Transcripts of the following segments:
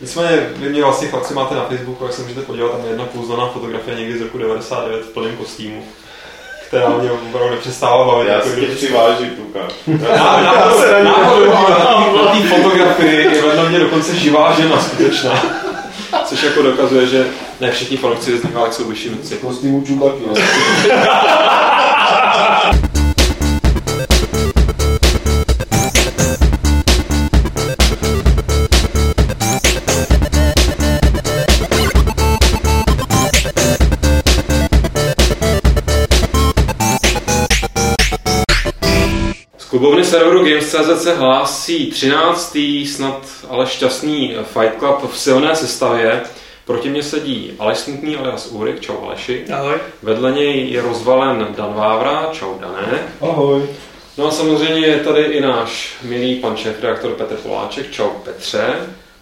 Nicméně vy mě vlastně chlapci máte na Facebooku, jak se můžete podívat, tam je jedna pouznaná fotografie někdy z roku 99 v plném kostýmu která mě opravdu nepřestává bavit. Já jako si tě přivážím, Lukáš. Na- náhodou- náhodou, ale na té fotografii je vedle mě dokonce živá žena skutečná. Což jako dokazuje, že ne všichni fanoušci z Niválek jsou vyšinci. Kostýmu Čubaky. Klubovny serveru Games.cz se hlásí 13. snad ale šťastný Fight Club v silné sestavě. Proti mě sedí Aleš Smutný alias Úrik, čau Aleši. Ahoj. Vedle něj je rozvalen Dan Vávra, čau Dané. Ahoj. No a samozřejmě je tady i náš milý pan šéf-reaktor Petr Poláček, čau Petře.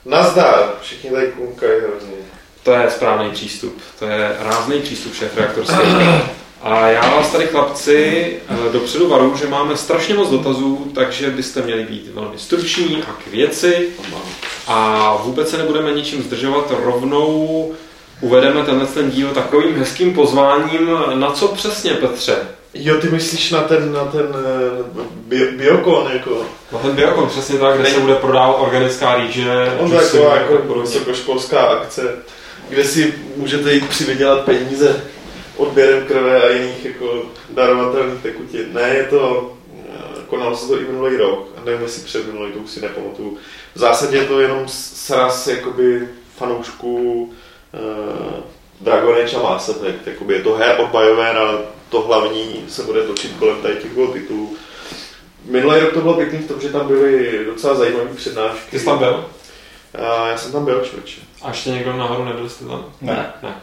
Nazdar, všichni tady koukají hrozně. To je správný přístup, to je rázný přístup šéf-reaktorský. A já vás tady chlapci eh, dopředu varuju, že máme strašně moc dotazů, takže byste měli být velmi struční a k věci. A vůbec se nebudeme ničím zdržovat, rovnou uvedeme tenhle ten díl takovým hezkým pozváním. Na co přesně, Petře? Jo, ty myslíš na ten, na ten uh, bio, biokon, jako. Na ten biokon, přesně tak, kde se bude prodávat organická rýže. On taková jako podobně. vysokoškolská akce, kde si můžete jít přivydělat peníze odběrem krve a jiných jako darovatelných tekutin. Ne, je to, eh, konalo se to i minulý rok, a nevím, jestli před minulý, to už si nepamatuju. V zásadě je to jenom sraz jakoby fanoušků uh, Dragon Age a Mass Effect. Jakoby je to her od BioWare, ale to hlavní se bude točit kolem tady těch dvou titulů. Minulý rok to bylo pěkný v tom, že tam byly docela zajímavé přednášky. Ty jsi tam byl? A já jsem tam byl, člověče. A ještě někdo nahoru nebyl jste tam? Ne. Ne.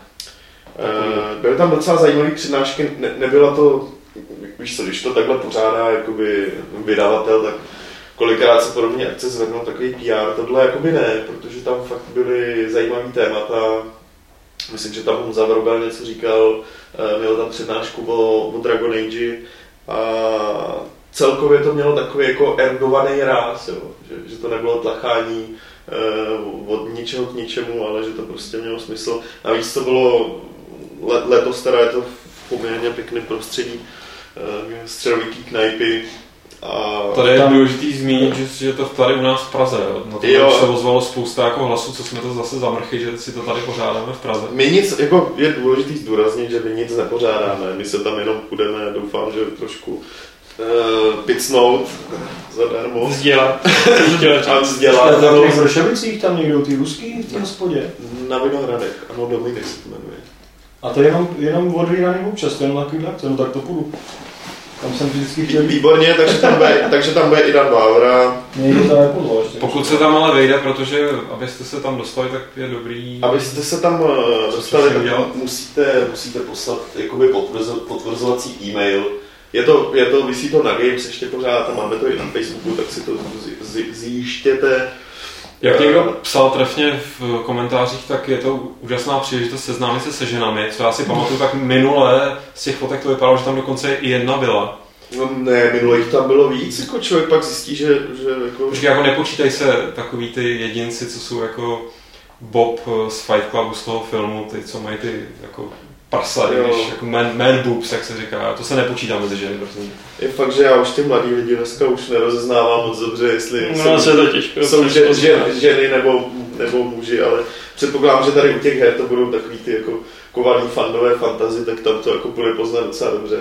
Byly tam docela zajímavé přednášky, ne, nebyla to, víš co, když to takhle pořádá jakoby vydavatel, tak kolikrát se podobně akce zvednou takový PR, tohle jakoby ne, protože tam fakt byly zajímavý témata, myslím, že tam Honza Vrobel něco říkal, eh, měl tam přednášku o, o Dragon Age a celkově to mělo takový jako ergovaný ráz, jo, že, že to nebylo tlachání eh, od ničeho k ničemu, ale že to prostě mělo smysl. Navíc to bylo le, letos teda je to v poměrně pěkném prostředí eh, středověký knajpy a Tady je Tam- důležitý zmínit, že, že to tady u nás v Praze. Jo. Na to Jo. se ozvalo spousta jako hlasů, co jsme to zase zamrchy, že si to tady pořádáme v Praze. my nic, jako je důležitý zdůraznit, že my nic nepořádáme, my se tam jenom půjdeme, doufám, že trošku uh, picnout zadarmo Vzdělat. a Ale vzdělat tam v Vršovicích tam někdo, ty ruský v hospodě. na Vinohradech, ano, Dominik se to. A to je jenom, jenom odvíraný občas, to je jenom takový akce, no tak to půjdu. Tam jsem vždycky chtěl být. Výborně, takže tam bude, takže tam bude i Dan Vávra, Mě to nepozval ještě. Pokud se tam ale vejde, protože abyste se tam dostali, tak je dobrý. Abyste se tam eh, dostali, tak udělat? musíte, musíte poslat jakoby potvrzo, potvrzovací e-mail. Je to, je to, vysí to na Games ještě pořád, a máme to i na Facebooku, tak si to zi- zi- zjištěte. Jak někdo psal trefně v komentářích, tak je to úžasná příležitost seznámit se se ženami. Co já si pamatuju, tak minule z těch fotek to vypadalo, že tam dokonce i jedna byla. No ne, minulých tam bylo víc, jako člověk pak zjistí, že, že jako... Počkej, jako nepočítají se takový ty jedinci, co jsou jako Bob z Fight Clubu z toho filmu, ty, co mají ty jako prsa, Jo. když jako man, man boobs, jak se říká. To se nepočítá mezi ženy, prosím. Je fakt, že já už ty mladý lidi dneska už nerozeznávám moc dobře, jestli No, se to těžko jsou že, že, ženy nebo, nebo muži, ale předpokládám, že tady u těch her to budou takový ty jako kovaný fandové fantazy, tak tam to jako bude poznat docela dobře.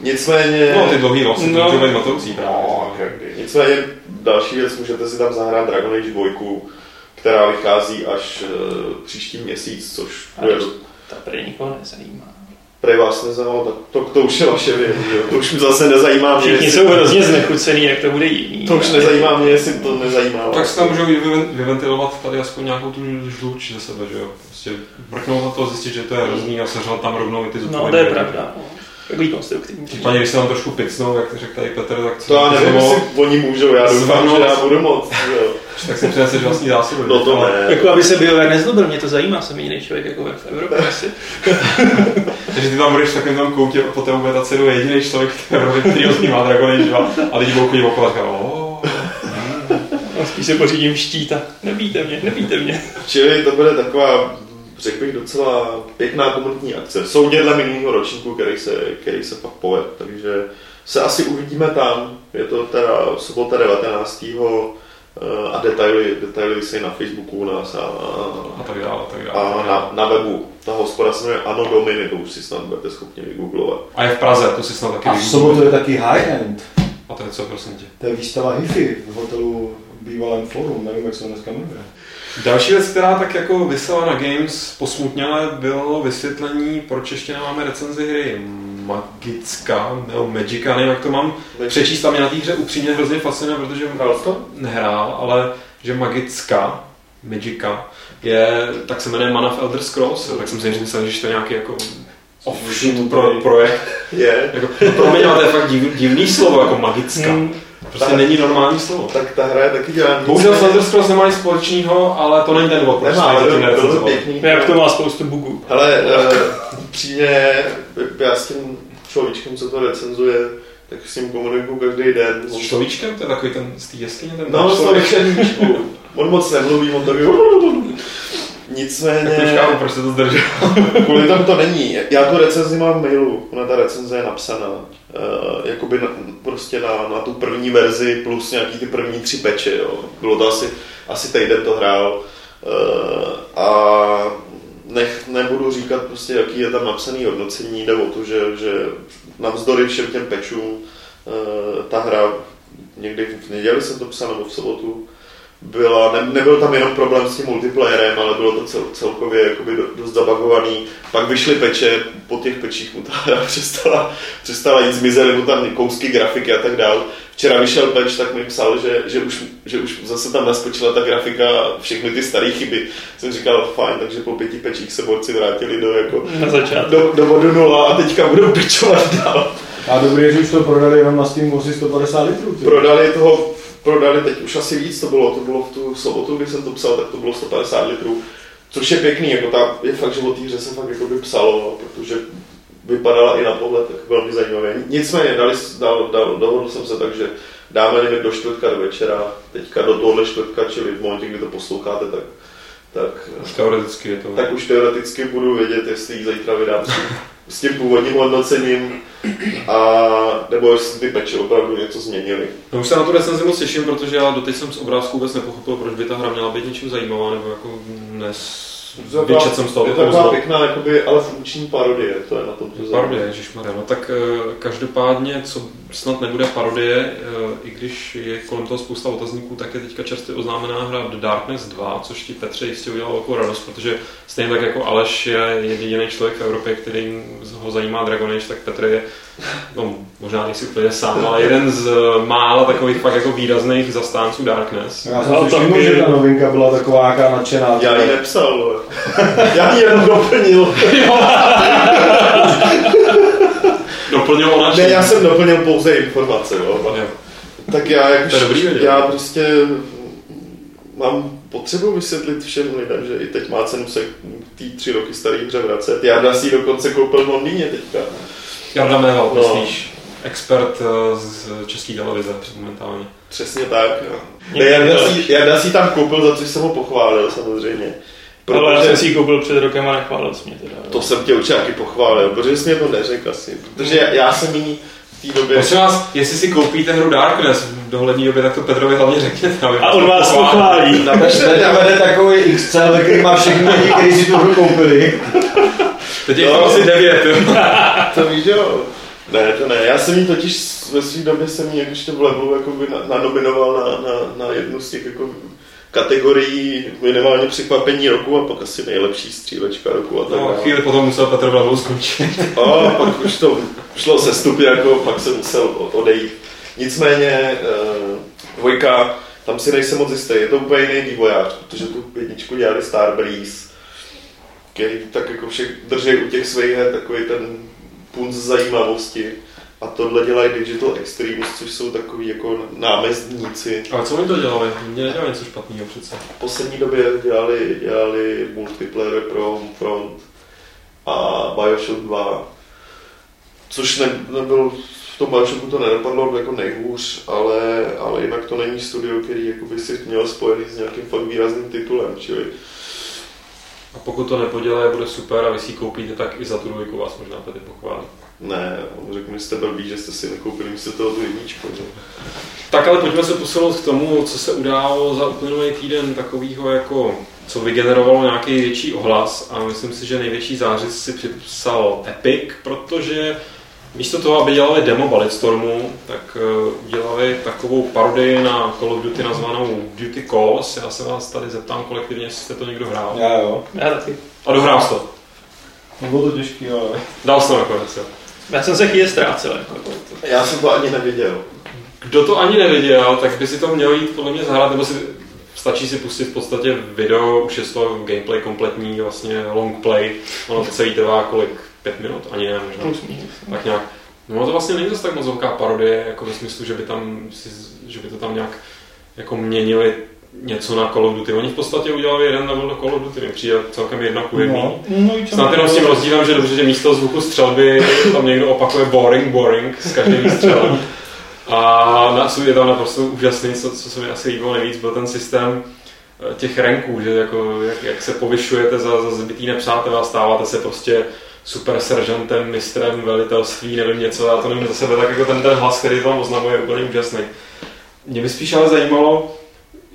Nicméně... No, ty dlouhý vlasy, No. být matoucí právě. No. Nicméně další věc, můžete si tam zahrát Dragon Age 2, která vychází až uh, příští měsíc, což bude to- Ta prý nikoho nezajímá. pre vás nezajímalo, tak to, to už je vaše věc, to už mi zase nezajímá mě, Všichni jsou hrozně znechucený, jak to bude jiný. to už nezajímá mě, jestli to nezajímá Tak si tam můžou vyven- vyventilovat tady aspoň nějakou tu žluč ze sebe, že jo? Prostě mrknout na to, zjistit, že to je hrozný a seřvat tam rovnou i ty zupové No, to je pravda. Takový konstruktivní. Případně, když se tam trošku picnou, jak řekl tady Petr, tak To já nevím, jestli oni můžou, já doufám, že já budu moc. Jo. tak si přineseš vlastní zásoby. No to ale- ne. Jako aby se BioWare nezlobil, mě to zajímá, jsem jediný člověk jako v Evropě asi. Takže ty tam budeš v takovém tom koutě a po té bude ta cenu jediný člověk který ho s ním má Dragon Age 2 a lidi budou chodit okolo a říkat. Spíš se pořídím štít a nebíte mě, nebíte mě. Čili to bude taková, řekl bych, docela pěkná komunitní akce. Soudě dle minulého ročníku, který se, který se pak poved. Takže se asi uvidíme tam. Je to teda sobota 19. eh, a detaily, detaily si na Facebooku u nás a, A a, tak dále, a tak dále. a na, na webu. Ta hospoda se jmenuje Ano Dominy, to už si snad budete schopni vygooglovat. A je v Praze, to si snad taky A v sobotu je taky high-end. A to je co, prosím tě. To je výstava HIFI v hotelu bývalém Forum, nevím, jak se to dneska jmenuje. Další věc, která tak jako vysela na Games posmutněle, bylo vysvětlení, proč ještě nemáme recenzi hry Magicka, nebo Magica, nevím, jak to mám přečíst. A mě na té hře upřímně hrozně fascinuje, protože Hrál to? nehrál, ale že Magicka, Magica, je, tak se jmenuje Mana of Elder Scrolls, tak jsem si myslel, že to je nějaký jako offshoot pro, projekt. Je. Jako, promiň, ale to je fakt div, divný slovo, jako magická. Hmm. Prostě Tak. není normální slovo. Tak ta hra je taky dělaná. Bohužel s Elder Scrolls nemá nic společného, ale to není ten důvod, proč Nemá, jsme ale zatím bylo to nerecenzoval. pěkný. Jak to má spoustu bugů. Ale uh, přímě, já s tím človíčkem, co to recenzuje, tak s ním komunikuju každý den. S človíčkem? To je takový ten z té jeskyně? Ten No, s človíčkem On moc nemluví, on tak Tak Nicméně, chápu, proč se to zdržel. kvůli tomu to není. Já tu recenzi mám v mailu, ona ta recenze je napsaná. Uh, jakoby na, prostě na, na tu první verzi plus nějaký ty první tři peče, jo. Bylo to asi, asi týden to hrál. Uh, a nech, nebudu říkat prostě, jaký je tam napsaný hodnocení, jde o to, že, že navzdory všem těm pečům uh, ta hra někdy v neděli jsem to psal nebo v sobotu, byla, ne, nebyl tam jenom problém s tím multiplayerem, ale bylo to cel, celkově jakoby do, dost zabagovaný. Pak vyšly peče, po těch pečích mu ta hra přestala, přestala jít, zmizely mu tam kousky grafiky a tak dál. Včera vyšel peč, tak mi psal, že, že, už, že už zase tam naskočila ta grafika, všechny ty staré chyby. Jsem říkal, fajn, takže po pěti pečích se borci vrátili do, jako, Na začátku. do, do bodu nula a teďka budou pečovat dál. A dobrý že už to prodali jenom na Steam asi 150 litrů. ty. Prodali toho, prodali teď už asi víc, to bylo, to bylo v tu sobotu, kdy jsem to psal, tak to bylo 150 litrů, což je pěkný, jako ta, je fakt, že o té hře se fakt jako by psalo, protože vypadala i na pohled tak velmi zajímavě. Nicméně dali, dal, dal, dohodl jsem se tak, že dáme limit do čtvrtka do večera, teďka do tohohle čtvrtka, čili v momentě, kdy to posloucháte, tak, tak, Už teoreticky je to. tak už teoreticky budu vědět, jestli ji zítra vydám s tím, původním hodnocením, a, nebo jestli ty peče opravdu něco změnily. No už se na tu recenzi moc těším, protože já doteď jsem z obrázku vůbec nepochopil, proč by ta hra měla být něčím zajímavá, nebo jako nes... Vyčet jsem z toho je to taková pěkná, jakoby, ale funkční parodie, to je na tom to Parodie, ježišmarja. No tak eh, každopádně, co snad nebude parodie, eh, i když je kolem toho spousta otazníků, tak je teďka čerstvě oznámená hra The Darkness 2, což ti Petře jistě udělal velkou radost, protože stejně tak jako Aleš je jediný člověk v Evropě, který ho zajímá Dragon Age, tak Petr je, no možná nejsi úplně sám, ale jeden z mála takových fakt jako výrazných zastánců Darkness. Já jsem No, si všiml, že ta novinka byla taková nějaká nadšená. Já ji nepsal, ale. Já ji jenom doplnil. Doplnil ona Ne, já jsem doplnil pouze informace, jo. Jo. Tak já, jak, já prostě mám potřebu vysvětlit všem lidem, že i teď má cenu se k té tři roky staré hře vracet. Já si dokonce koupil v Londýně teďka. Jarda Méval, No. myslíš? Expert eh, z české televize momentálně. Přesně tak. jo. Ne, Někdy Jarda to- si, Jarda si tam koupil, za což jsem ho pochválil samozřejmě. Ale já Protože- jsem si ji koupil před rokem a nechválil jsi mě teda. To jsem tě určitě taky pochválil, protože jsi mě to neřekl asi. Protože já, já jsem jí v té době... Prosím vás, jestli si koupíte hru Darkness v dohlední době, tak to Petrovi hlavně řekněte. aby A on vás pochválí. Teď vede takový XCL, který má všechny lidi, kteří si tu hru koupili. Teď je No. tam asi devět. To víš, jo. Ne, to ne. Já jsem jí totiž ve své době jsem jí jak ještě v levelu jakoby na, nanominoval na, na, na, jednu z těch jako kategorií minimálně překvapení roku a pak asi nejlepší střílečka roku a tak No, chvíli potom musel Petr Vlavou skončit. A pak už to šlo se stupy, jako pak jsem musel odejít. Nicméně uh, dvojka, tam si nejsem moc jistý, je to úplně jiný vývojář, protože tu jedničku dělali Starbreeze, který tak jako všech drží u těch svých her takový ten punc zajímavosti. A tohle dělají Digital Extremes, což jsou takový jako námezdníci. Ale co oni to dělali? Mě nedělali něco špatného přece. V poslední době dělali, dělali multiplayer pro Homefront a Bioshock 2, což ne, nebyl v tom Bioshocku to nedopadlo jako nejhůř, ale, ale jinak to není studio, který jako by si měl spojený s nějakým fakt výrazným titulem, čili A pokud to nepodělá, bude super a vy si koupíte, tak i za tu dvojku vás možná tady pochválí. Ne, on řekl mi, že jste blbý, že jste si nekoupili místo toho tu jedničku. Že? Tak ale pojďme se posunout k tomu, co se událo za uplynulý týden takového jako co vygenerovalo nějaký větší ohlas a myslím si, že největší zářez si připsal Epic, protože místo toho, aby dělali demo Balletstormu, tak eh, udělali takovou parodii na Call of Duty nazvanou Duty Calls. Já se vás tady zeptám kolektivně, jestli jste to někdo hrál. Já jo. Já taky. A dohrál jsi to. Nebylo to těžký, ale... Dal to nakonec, jo. Já jsem se chvíli ztrácel. Jako. Já jsem to ani neviděl. Kdo to ani neviděl, tak by si to měl jít podle mě zahrát, nebo si stačí si pustit v podstatě video, už je to gameplay kompletní, vlastně long play, ono to celý trvá kolik, pět minut, ani ne možná, tak nějak. No to vlastně není zase tak moc velká parodie, jako ve smyslu, že by, tam, si, že by to tam nějak jako měnili něco na Call of Duty. Oni v podstatě udělali jeden level do Call of Duty, mi přijde celkem jedna ku jedný. No, no, Snad jenom s tím rozdílem, že dobře, že místo zvuku střelby tam někdo opakuje boring, boring s každým výstřelem. A na, je tam naprosto úžasný, co, co se mi asi líbilo nejvíc, byl ten systém eh, těch ranků, že jako, jak, jak se povyšujete za, za zbytý nepřátel a stáváte se prostě super seržantem, mistrem, velitelství, nevím něco, já to nevím za sebe, tak jako ten, ten hlas, který tam oznamuje, je úplně úžasný. Mě by spíš ale zajímalo,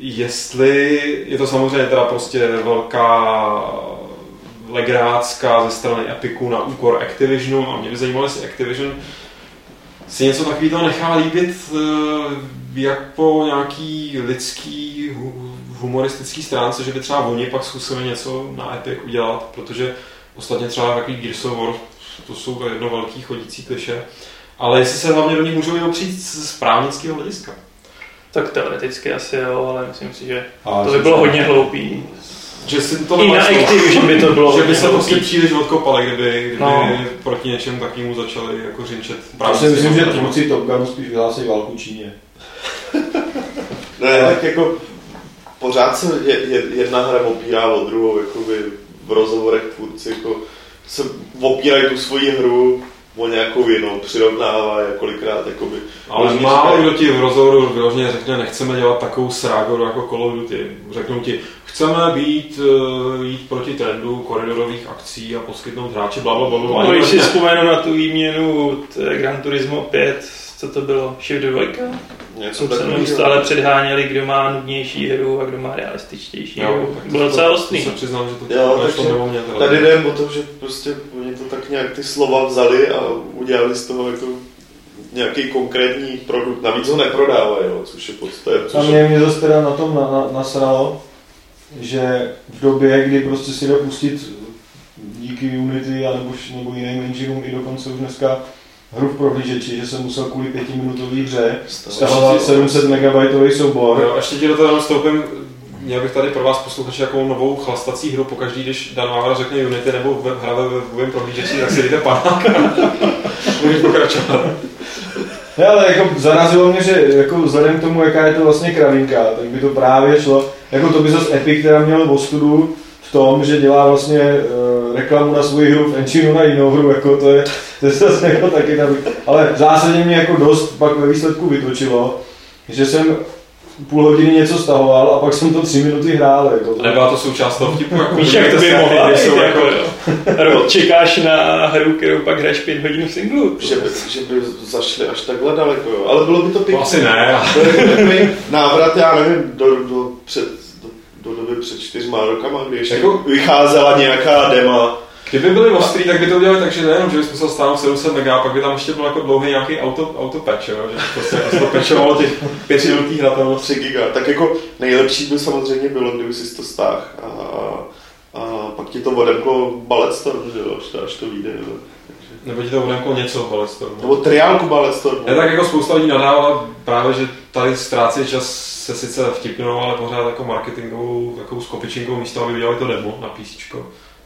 jestli je to samozřejmě teda prostě velká legrácka ze strany Epiku na úkor Activisionu a mě by zajímalo, jestli Activision si něco takového nechá líbit eh, jak po nějaký lidský hu- humoristický stránce, že by třeba oni pak zkusili něco na Epic udělat, protože ostatně třeba takový Gears of War, to jsou jedno velký chodící kliše, ale jestli se hlavně do nich můžou opřít z právnického hlediska. Tak teoreticky asi jo, ale myslím si, že A to by bylo hodně hloupý. Že si to I na Activision by to bylo že by se prostě příliš odkopali, kdyby, kdyby No. proti něčemu takovému začali jako řinčet. Já si myslím, že tvůrci Top Gunu spíš vyhlásí válku Číně. Ne, tak jako pořád se je, je, jedna hra opírá o druhou, jakoby v rozhovorech tvůrci jako se opírají tu svoji hru o nějakou jinou, přirovnává je kolikrát jakoby. Ale málo kdo ti v rozhovoru vyloženě řekne, nechceme dělat takovou srágoru jako Call of Duty. Řeknou ti, chceme být, uh, jít proti trendu koridorových akcí a poskytnout hráči bla, bla, bla, bla. No, když si vzpomenu na tu výměnu t- Gran Turismo 5, co to bylo, Shift 2, Něco co se takového. neustále předháněli, kdo má nudnější hru a kdo má realističtější Jo, hru. tak to- Bylo docela to- ostrý. To se přiznám, že to, Jo, to takže teda. Tady jde o to, že prostě oni to tak nějak ty slova vzali a udělali z toho jako nějaký konkrétní produkt. Navíc ho neprodávají, jo, což je podstatě. A Což mě, mě zase teda na tom na, na, nasralo, že v době, kdy prostě si jde pustit díky Unity a nebo, nebo jiným engineům i dokonce už dneska hru v prohlížeči, že jsem musel kvůli pětiminutové hře stahovat 700 MB soubor. Jo, ještě ti do toho jenom vstoupím, měl bych tady pro vás posluchači jako novou chlastací hru, pokaždý, když Dan Vávra řekne Unity nebo web, hra ve webovém prohlížeči, tak si dejte panák můžeš pokračovat. Ne, ale jako zarazilo mě, že jako vzhledem k tomu, jaká je to vlastně kravinka, tak by to právě šlo, jako to by zase Epic teda měl ostudu v tom, že dělá vlastně uh, reklamu na svoji hru v engineu na jinou hru, jako to je, to je zase jako taky tam, ale zásadně mě jako dost pak ve výsledku vytočilo, že jsem půl hodiny něco stahoval a pak jsem to tři minuty hrál, jako to. Nebyla to součást toho vtipu, jako Víš, jak to by mohla být, jsou jako. Rok čekáš na hru, kterou pak hraješ pět hodin v singlu. že by, že by zašli až takhle daleko, jo. ale bylo by to To pěkné. asi ne. To je takový návrat, já nevím, do, do, před, do, do doby před čtyřma rokama, kdy ještě Jako- vycházela nějaká dema. Kdyby byli ostrý, tak by to udělali tak, že nejenom, že bys musel stáhnout 700 mega, pak by tam ještě byl jako dlouhý nějaký auto, auto patch, jo? že prostě jako se to patchovalo těch pětiminutých hratelností. 3 giga. Tak jako nejlepší by samozřejmě bylo, kdyby si to stáhl a, a pak ti to odemklo Balletstorm, že jo, až to, až to vyjde. Nebo ti to odemklo něco, ale z toho. Nebo triálku Balletstorm. Ne, tak jako spousta lidí nadávala právě, že tady ztrácí čas se sice vtipnou, ale pořád jako marketingovou takovou skopičinkou místo, aby udělali to demo na PC.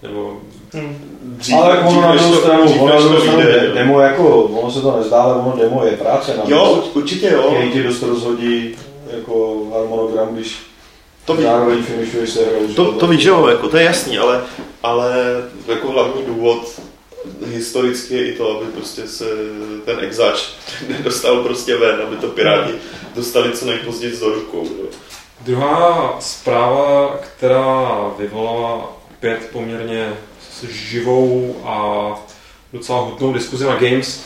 Nebo Hm. Dřív, ale ono na druhou to- stranu, dřív, ono na než to vyjde, demo jako, ono se to nezdá, ale ono demo je práce na Jo, určitě jo. který ti dost rozhodí jako harmonogram, když To ví- zároveň finišuješ se hrou. To, to víš, jo, jako, to je jasný, ale, ale jako hlavní důvod historicky je i to, aby prostě se ten exáč nedostal prostě ven, aby to Piráti dostali co nejpozději do rukou. Druhá zpráva, která vyvolala opět poměrně živou a docela hutnou diskuzi na Games,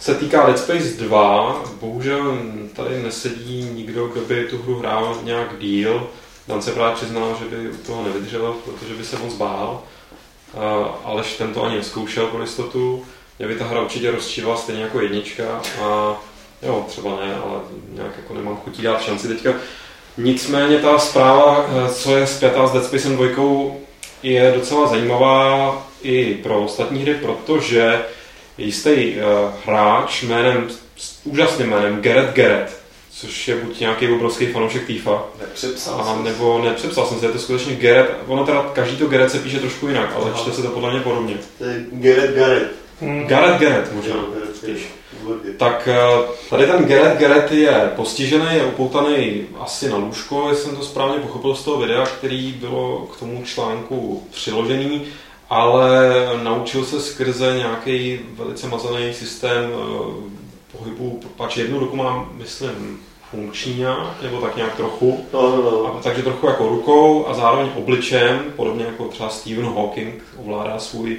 se týká Dead Space 2. Bohužel tady nesedí nikdo, kdo by tu hru hrál nějak díl. Dan se právě přiznal, že by u toho nevydržel, protože by se moc bál. Alež ten to ani neskoušel pro jistotu. Mě by ta hra určitě rozčívala stejně jako jednička a jo, třeba ne, ale nějak jako nemám chutí dát šanci teďka. Nicméně ta zpráva, eh, co je zpětá s Dead Space 2, je docela zajímavá i pro ostatní hry, protože jistý uh, hráč jménem, úžasným jménem Gerrit Gerrit, což je buď nějaký obrovský fanoušek FIFA, Nepřepsal a, nebo nepřepsal jsem se, je to skutečně Gerrit, ono teda každý to Gerrit se píše trošku jinak, ale Aha. čte se to podle mě podobně. To je Garrett Garrett. Hmm. Garrett Gerrit možná. Jo, Garrett. Tak eh, tady ten Gerrit Gerrit je postižený, je upoutaný asi na lůžko, jestli jsem to správně pochopil z toho videa, který bylo k tomu článku přiložený, ale naučil se skrze nějaký velice mazaný systém eh, pohybu, pač jednu ruku mám, myslím, funkční nějak, nebo tak nějak trochu, No, no, no. a takže trochu jako rukou a zároveň obličem, podobně jako třeba Stephen Hawking ovládá svůj,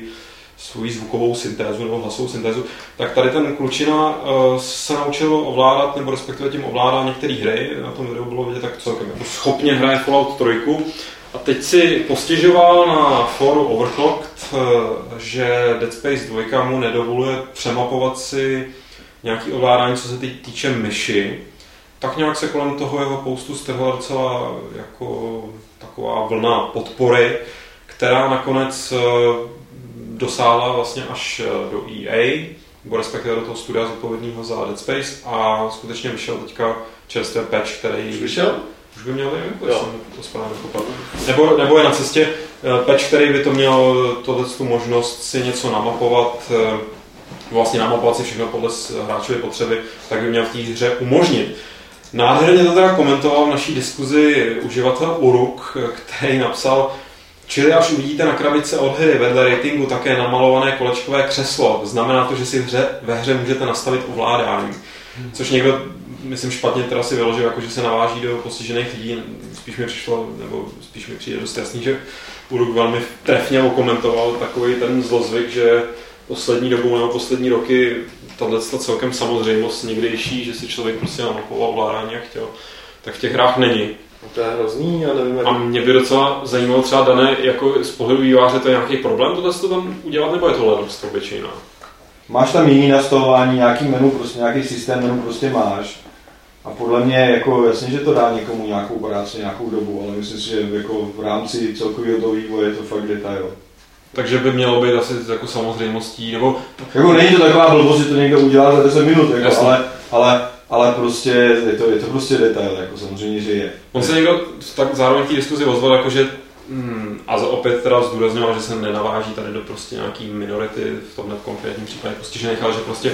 svůj zvukovou syntézu nebo hlasovou syntézu, tak tady ten klučina uh, se naučil ovládat, nebo respektive tím ovládá některé hry, na tom videu bylo vidět tak celkem jako schopně hraje Fallout 3. A teď si postěžoval na fóru Overclocked, eh, že Dead Space 2 mu nedovoluje přemapovat si nějaký ovládání, co se teď týče myši, tak nějak se kolem toho jeho postu strhla docela jako taková vlna podpory, která nakonec eh, dosáhla vlastně až eh, do EA, nebo respektive do toho studia zodpovědného za Dead Space a skutečně vyšel teďka čerstvý patch, který... Už vyšel? Už by měl Jo. jsem to správně pochopil. Nebo, nebo je na cestě eh, patch, který by to měl tohle tu možnost si něco namapovat, vlastně namapovat si všechno podle hráčovy potřeby, tak by měl v té hře umožnit. Nádherně to teda komentoval v naší diskuzi uživatel Uruk, který napsal, Čili až uvidíte na krabice od hry vedle ratingu také namalované kolečkové křeslo, znamená to, že si v hře, ve hře můžete nastavit ovládání. Což někdo, myslím, špatně teda si vyložil, jako že se naváží do postižených lidí. Spíš mi přišlo, nebo spíš mi přijde dost jasný, že Uruk velmi trefně okomentoval takový ten zlozvyk, že poslední dobou nebo poslední roky tahle celkem samozřejmost někdejší, že si člověk prostě namapoval ovládání jak chtěl, tak v těch hrách není. No to je hrozný, já nevím, jak... A mě by docela zajímalo třeba dané, jako z pohledu výváře, to je nějaký problém tohle to tam udělat, nebo je to lenost obyčejná? Máš tam jiný nastavování, nějaký menu, prostě nějaký systém menu prostě máš. A podle mě, jako jasně, že to dá někomu nějakou práci, nějakou dobu, ale myslím si, že jako v rámci celkového toho vývoje je to fakt detail. Takže by mělo být asi jako samozřejmostí, nebo Jako není to taková blbost, že to někdo udělá za 10 minut, jako, ale, ale, ale prostě je to, je to prostě detail, jako samozřejmě, že je. on se někdo tak zároveň v té diskuzi ozval, jako že Hmm, a za- opět teda zdůrazňoval, že se nenaváží tady do prostě nějaký minority, v tomhle konkrétním případě postižených, ale že prostě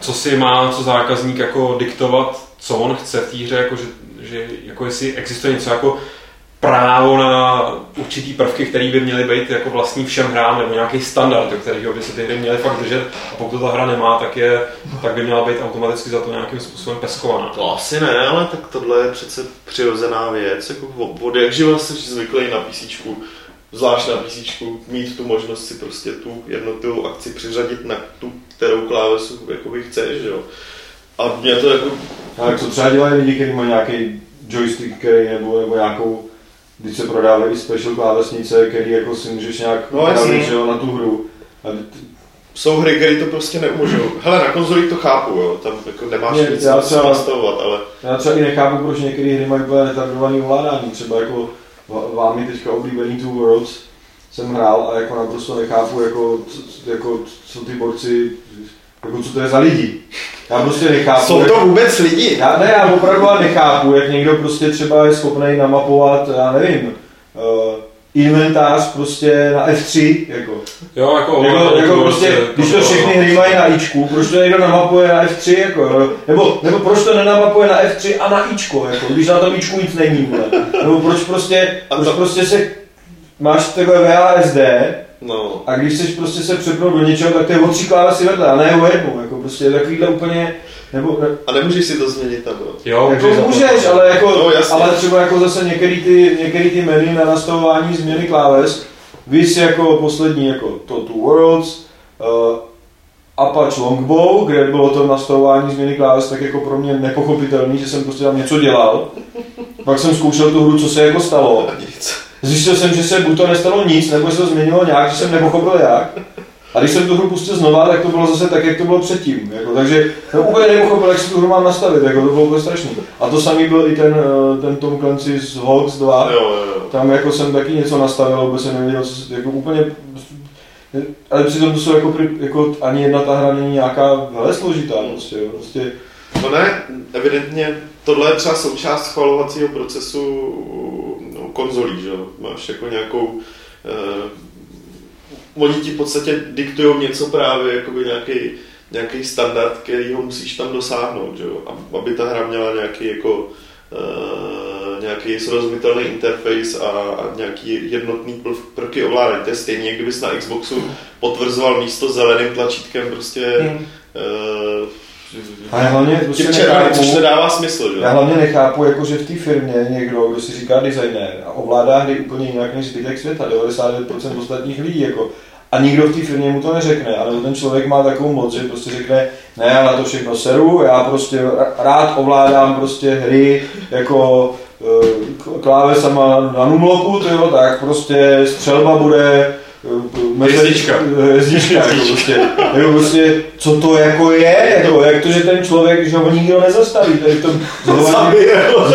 co si má co zákazník jako diktovat, co on chce v té hře, jako že, že jako jestli existuje něco jako právo na určitý prvky, které by měly být jako vlastní všem hrám, nebo nějaký standard, do kterého by se ty hry měly fakt držet. A pokud to ta hra nemá, tak, je, tak by měla být automaticky za to nějakým způsobem peskovaná. To asi ne, ale tak tohle je přece přirozená věc. Jako od, jak živa jsi zvyklý na PC, zvlášť na PC, mít tu možnost si prostě tu jednotlivou akci přiřadit na tu, kterou klávesu jakoby chceš, že jo. A mě to jako, Ale co třeba dělají lidi, kteří mají nějaký joystick, který nebo, nebo nějakou, když se prodávají special klávesnice, který jako si můžeš nějak No, upravit, že jo, na tu hru. A jsou hry, které to prostě neumožňují. Hele, na konzolích to chápu, jo, tam jako nemáš Mě- nic já co třeba- nastavovat, ale Já třeba i nechápu, proč některé hry mají úplně retardovaný ovládání. Třeba jako vámi teďka oblíbený Two Worlds jsem hrál a jako naprosto nechápu, jako, co, jako, co ty borci, jako co to je za lidi. Já prostě nechápu. jsou to vůbec lidi? Já, ne, já opravdu nechápu, jak někdo prostě třeba je schopný namapovat, já nevím, uh, inventář prostě na F3, jako. Jo, jako, Jako, jako to prostě, když to všechny hry mají na Ičku, proč to někdo namapuje na F3, jako, nebo, nebo proč to nenamapuje na F3 a na Ičko, jako, když na tom Ičku nic není, vole. nebo proč prostě, proč to- prostě se, máš takové VASD No. a když chceš prostě se přepnout do něčeho, tak to je o tři klávesy vedle, a ne o jednu, jako prostě takovýhle úplně, nebo, ne, A nemůžeš si to změnit tam, jo? Jo, jako můžeš můžeš, ale, jako, No, jasně. ale třeba jako zase některý ty, některý ty menu na nastavování změny kláves, víš jako poslední jako Total Worlds, uh, Apache Longbow, kde bylo to nastavování změny kláves tak jako pro mě nepochopitelný, že jsem prostě tam něco dělal. Pak jsem zkoušel tu hru, co se jako stalo. A nic. Zjistil jsem, že se buď to nestalo nic, nebo se to změnilo nějak, že jsem nepochopil jak. A když jsem tu hru pustil znova, tak to bylo zase tak, jak to bylo předtím. Jako, takže jsem úplně nepochopil, jak si tu hru mám nastavit, jako, to bylo úplně strašný. A to samý byl i ten, eh, ten Tom Clancy z Hawks 2. Jo, jo, jo. Tam jako jsem taky něco nastavil, vůbec jsem nevěděl, co se, jako úplně... Ale přitom to jsou jako, jako ani jedna ta hra není nějaká vele složitá, prostě, jo, prostě No ne, evidentně tohle je třeba součást schvalovacího procesu konzolí, že jo? Máš jako nějakou... Eh, oni ti v podstatě diktují něco právě, jakoby nějaký, nějaký standard, který ho musíš tam dosáhnout, že jo? Ab- Aby ta hra měla nějaký jako eh, nějaký srozumitelný interface a, a nějaký jednotný prv, prvky ovládání. To je stejně, jak kdybys na Xboxu potvrzoval místo zeleným tlačítkem prostě Hmm. eh, A já hlavně prostě červeným, nechápu- což nedává smysl, že? Já hlavně nechápu, jako, že v té firmě někdo, kdo si říká designér a ovládá hry úplně jinak než zbytek světa, 99% ostatních lidí. Jako. A nikdo v té firmě mu to neřekne, ale ten člověk má takovou moc, že prostě řekne, ne, já na to všechno seru, já prostě rád ovládám prostě hry jako eh, klávesama na numloku, to jo, tak prostě střelba bude Hvězdička. Hvězdička, jako prostě, jako prostě, co to jako je, jako, jak to, že ten člověk, že ho nikdo nezastaví, to je v tom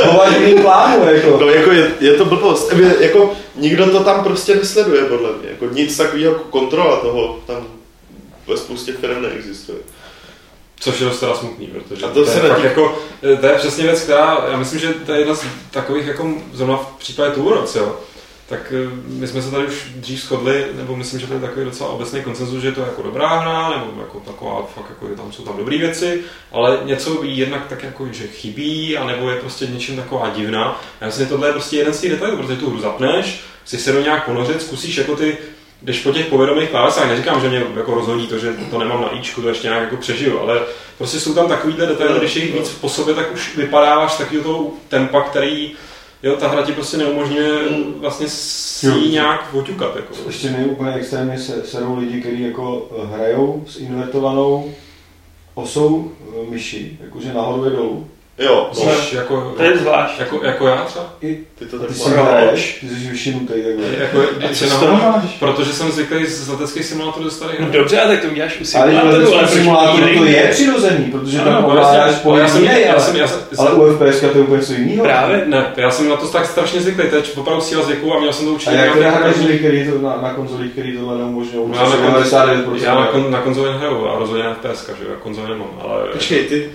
zhovaděným plánu, jako. No jako je, je to blbost. Jako nikdo to tam prostě nesleduje, podle mě. Jako nic takového, jako kontrola toho tam ve spoustě firm neexistuje. Což je dost teda smutný, protože A to to, se je fakt jako, to je přesně věc, která, já myslím, že to je jedna z takových, jako zrovna v případě Toolrox, jo, tak eh, my jsme se tady už dřív shodli, nebo myslím, že to je takový docela obecný konsenzus, že to je jako dobrá hra, nebo jako taková, fakt jako je tam jsou tam dobré věci, ale něco jí jednak tak jako, že chybí, anebo je prostě něčím taková divná. Já myslím, že tohle je prostě jeden z těch detailů, protože tu hru zapneš, chci se do nějak ponořit, zkusíš jako ty když po těch povědomých klávesách, neříkám, že mě jako rozhodí to, že to nemám na ičku, to ještě nějak jako přežiju, ale prostě jsou tam takovýhle detaily, když jich víc po sobě, tak už vypadáváš takového toho tempa, který jo, ta hra ti prostě neumožňuje vlastně si Jo. nějak oťukat. Jako. Ještě mi úplně extrémně se, serou lidi, kteří jako hrajou s invertovanou osou eh, myši, jakože nahoru je dolů. Jo, no, Což jako, To je zvlášť. jako, jako já třeba. ty to A ty tak si máš. hraješ, ty jsi vyšinutý takhle. Jako, A když co je z toho máš? protože jsem zvyklý z leteckých simulátorů do starých No dobře, a tak to uděláš u Ale simulátoru, v ale proč simulátoru to je přirozený, protože Ano, tam ovládáš ale pohyb já jsem, jiný, já ale, jsem, já jsem, ale u FPS to je úplně něco jiného. Právě. ne, já jsem na to tak strašně zvyklý, teď opravdu síla zvyku a měl jsem to A určitě jak teda nějaký- hraješ který to na, na konzolích, který tohle neumožňují? Já na, kon, 99%. já na, kon, na konzoli nehraju a rozhodně na FPS, že jo, já konzoli nemám, ale... Počkej, ty,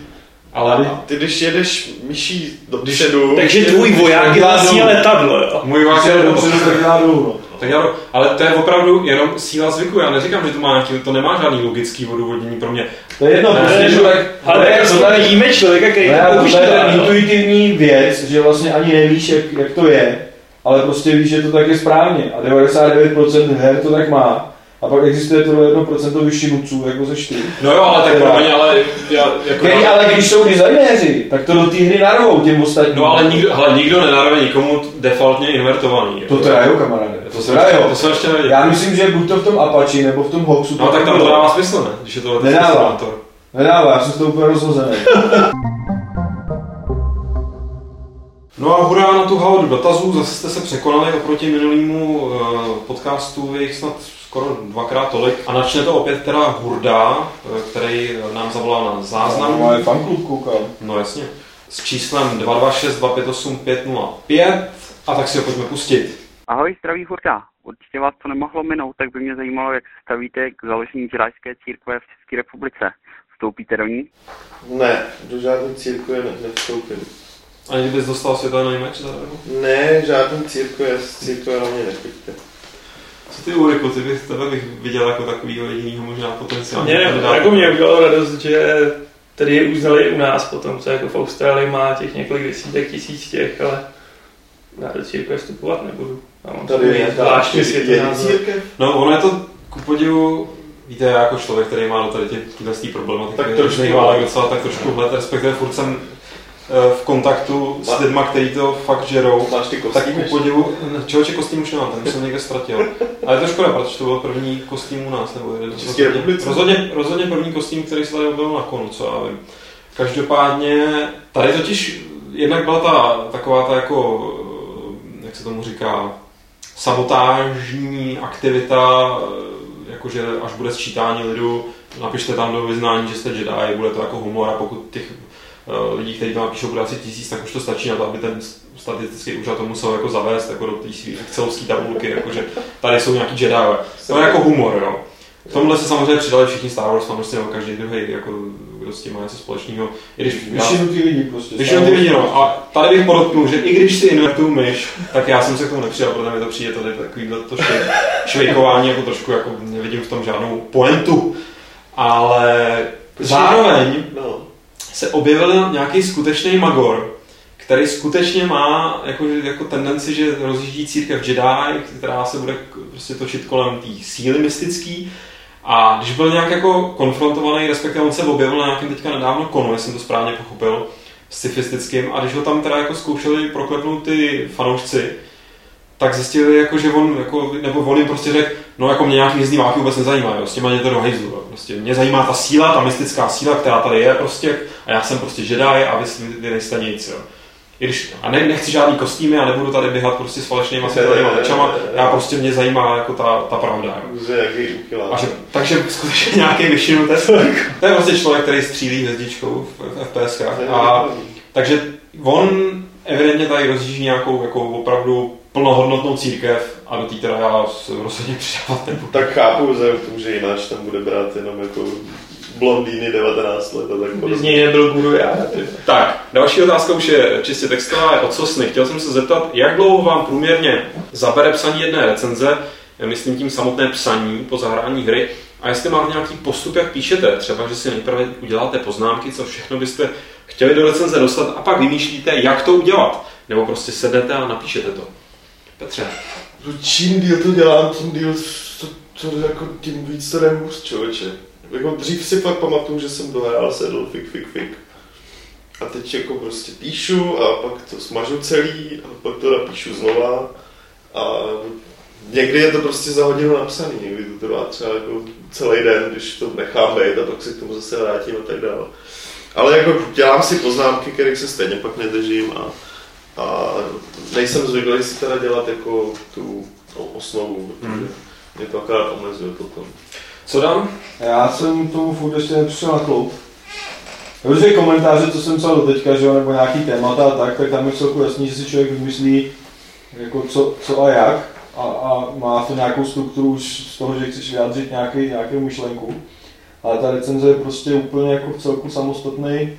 ale ty když jedeš myší dopředu... Takže tvůj voják je vlastně letadlo, jo. můj váš je dopředu, tak dá dolů, no. tak já, ale to je opravdu jenom síla zvyku, já neříkám, že to má nějaký, to nemá žádný logický odůvodnění pro mě. To je jedno, Ne, prostě, ne, že tak... Ale to je- to tady- vidíme člověka, který Ne, to to je intuitivní věc, že vlastně ani nevíš, jak, jak to je, ale prostě víš, že to tak je správně. A 99% her to tak má. A pak existuje to 1% vyšinutců, jako ze 4. No jo, ale tak pro mě, ale já, jako Který ale když jsou designéři, tak to do té hry narvou těm ostatním. No ale nikdo, hele, nikdo nenarve nikomu defaultně invertovaný. To teda jo, kamaráde. to To jsem, ještě, to jsem ještě nevěděl. Já myslím, že buď to v tom Apache nebo v tom Hoxu. No tak tam to dává smysl, ne? Když je to Nedává. Nedává, já jsem z toho úplně rozhozený. No a hurá na tu halodu dotazů, zase jste se překonali oproti minulému uh, podcastu, je jich snad skoro dvakrát tolik. A načne to opět teda Hurda, eh, který nám zavolal na záznam. Ale fanklub koukal. No jasně. S číslem 226-258-505 a tak si ho pojďme pustit. Ahoj, zdraví Hurda. Určitě vás to nemohlo minout, tak by mě zajímalo, jak se stavíte k založení židrářské církve v České republice. Vstoupíte do ní? Ne, do žádné církve ne, nevstoupím. Ani bys dostal světelný meč? Ne, žádný církve, z církve na mě nechoďte. Co ty Ulriku, ty bych, tebe bych viděl jako takovýho jedinýho možná potenciálně. Mě, ne, jako mě udělalo radost, že tady uznali u nás potom, co jako v Austrálii má těch několik desítek tisíc těch, ale Já do církve vstupovat nebudu. Já mám Tady je zvláštní církev. No, ono je to ku podivu, víte, já jako člověk, který má do tady těch tyhle tý problematiky, Tak trošku. nejválek docela tak trošku hled, respektive furt jsem v kontaktu s lidma, kteří to fakt žerou. Máš ty Tak kostýmy? ku podivu, člověče kostým už nemám, ten jsem někde ztratil. Ale je to škoda, protože to byl první kostým u nás, nebo jeden rozhodně, rozhodně, rozhodně první kostým, který se tady objevil na konu, co já vím. Každopádně, tady totiž jednak byla ta taková ta jako, eh, jak se tomu říká, sabotážní aktivita, eh, jakože až bude sčítání lidu, napište tam do vyznání, že jste Jedi, bude to jako humor a pokud těch eh, lidí, kteří to napíšou, bude asi tisíc, tak už to stačí na to, aby ten statistický úřad to musel jako zavést jako do té excelovské tabulky, jakože tady jsou nějaký Jedi. To je jako humor, jo. K tomuhle se samozřejmě přidali všichni Star Wars fanoušci, nebo každý druhý, jako, kdo s tím má něco společného. I když Většinu ty lidi prostě. ty lidi, no. A tady bych podotknul, že i když si invertuju myš, tak já jsem se k tomu nepřidal, protože mi to přijde tady takovýhle to švej, švejkování, jako trošku jako nevidím v tom žádnou pointu. Ale zároveň No. Se objevil nějaký skutečný magor, který skutečně má jako, jako tendenci, že rozjíždí církev Jedi, která se bude prostě točit kolem té síly mystický. A když byl nějak jako konfrontovaný, respektive on se objevil na nějakém teďka nedávno konu, jestli jsem to správně pochopil, scifistickým, a když ho tam teda jako zkoušeli proklepnout ty fanoušci, tak zjistili, jako, že on, jako, nebo on jim prostě řekl, no jako mě nějaký hvězdný války vůbec nezajímá, jo, s těma mě to do hajzlu, jo. prostě mě zajímá ta síla, ta mystická síla, která tady je prostě, a já jsem prostě Jedi a vy, vy nejste nic, jo. I když, a ne, nechci žádný kostýmy, a nebudu tady běhat prostě s falešnýma světelnýma mečama, já prostě mě zajímá jako ta, ta pravda. Jo. A že, takže skutečně nějaký vyšinutec. To je prostě člověk, který střílí hvězdičkou v, v FPS. A, takže on evidentně tady rozjíždí nějakou jako opravdu plnohodnotnou církev a do té teda já se rozhodně přidávat nebudu. Tak chápu, že že jináč tam bude brát jenom jako blondýny 19 let a tak By z podobně. něj nebyl guru já. ty. Tak, další otázka už je čistě textová, je ocosny. Chtěl jsem se zeptat, jak dlouho vám průměrně zabere psaní jedné recenze, myslím tím samotné psaní po zahrání hry, a jestli máte nějaký postup, jak píšete, třeba, že si nejprve uděláte poznámky, co všechno byste chtěli do recenze dostat a pak vymýšlíte, jak to udělat. Nebo prostě sednete a napíšete to. Petře. No, Čím díl to dělám, tím díl to, to jako tím víc to hůř, člověče. Jako dřív si fakt pamatuju, že jsem dohrál, sedl, fik, fik, fik. A teď jako prostě píšu a pak to smažu celý a pak to napíšu znova. A někdy je to prostě za hodinu napsaný, někdy to trvá třeba jako celý den, když to nechám být a pak se k tomu zase vrátím a tak dále. Ale jako dělám si poznámky, kterých se stejně pak nedržím a, a nejsem zvyklý si teda dělat jako tu osnovu, protože Hmm. mě to akorát omezuje potom. Co dám? Já jsem tomu furt ještě nepřišel na kloup. Protože komentáře, co jsem psal do teďka, že jo, nebo nějaký témata a tak, tak tam je celku jasný, že si člověk vymyslí, jako co, co a jak a, a má to nějakou strukturu už z toho, že chceš vyjádřit nějaký, nějakou myšlenku. Ale ta recenze je prostě úplně jako v celku samostatný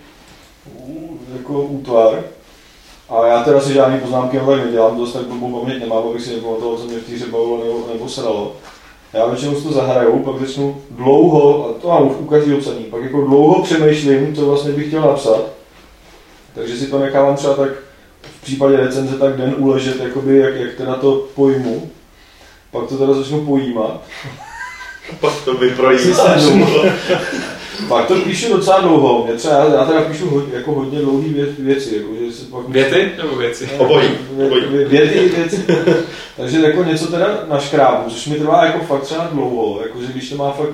jako útvar. A já teda si žádný poznámky tak nedělám, dost tak blbou paměť nemám, abych si nepamatoval, co mě v té hře bavilo nebo, nebo sralo. Já většinou si to zahraju, pak začnu dlouho, a to mám u každého psaní, pak jako dlouho přemýšlím, co vlastně bych chtěl napsat. Takže si to nechávám třeba tak v případě recenze tak den uležet, jakoby, jak, jak teda to pojmu. Pak to teda začnu pojímat. Pak to vyprojí. Pak to píšu docela dlouho. Mě třeba, já teda píšu hodně, jako hodně dlouhé vě, věci. Jako, že si pak Věty nebo věci? Obojí, Vě- obojí. vě- Věty, věci. Takže jako něco teda naškrábu, což mi trvá jako fakt třeba dlouho. Jakože když to má fakt,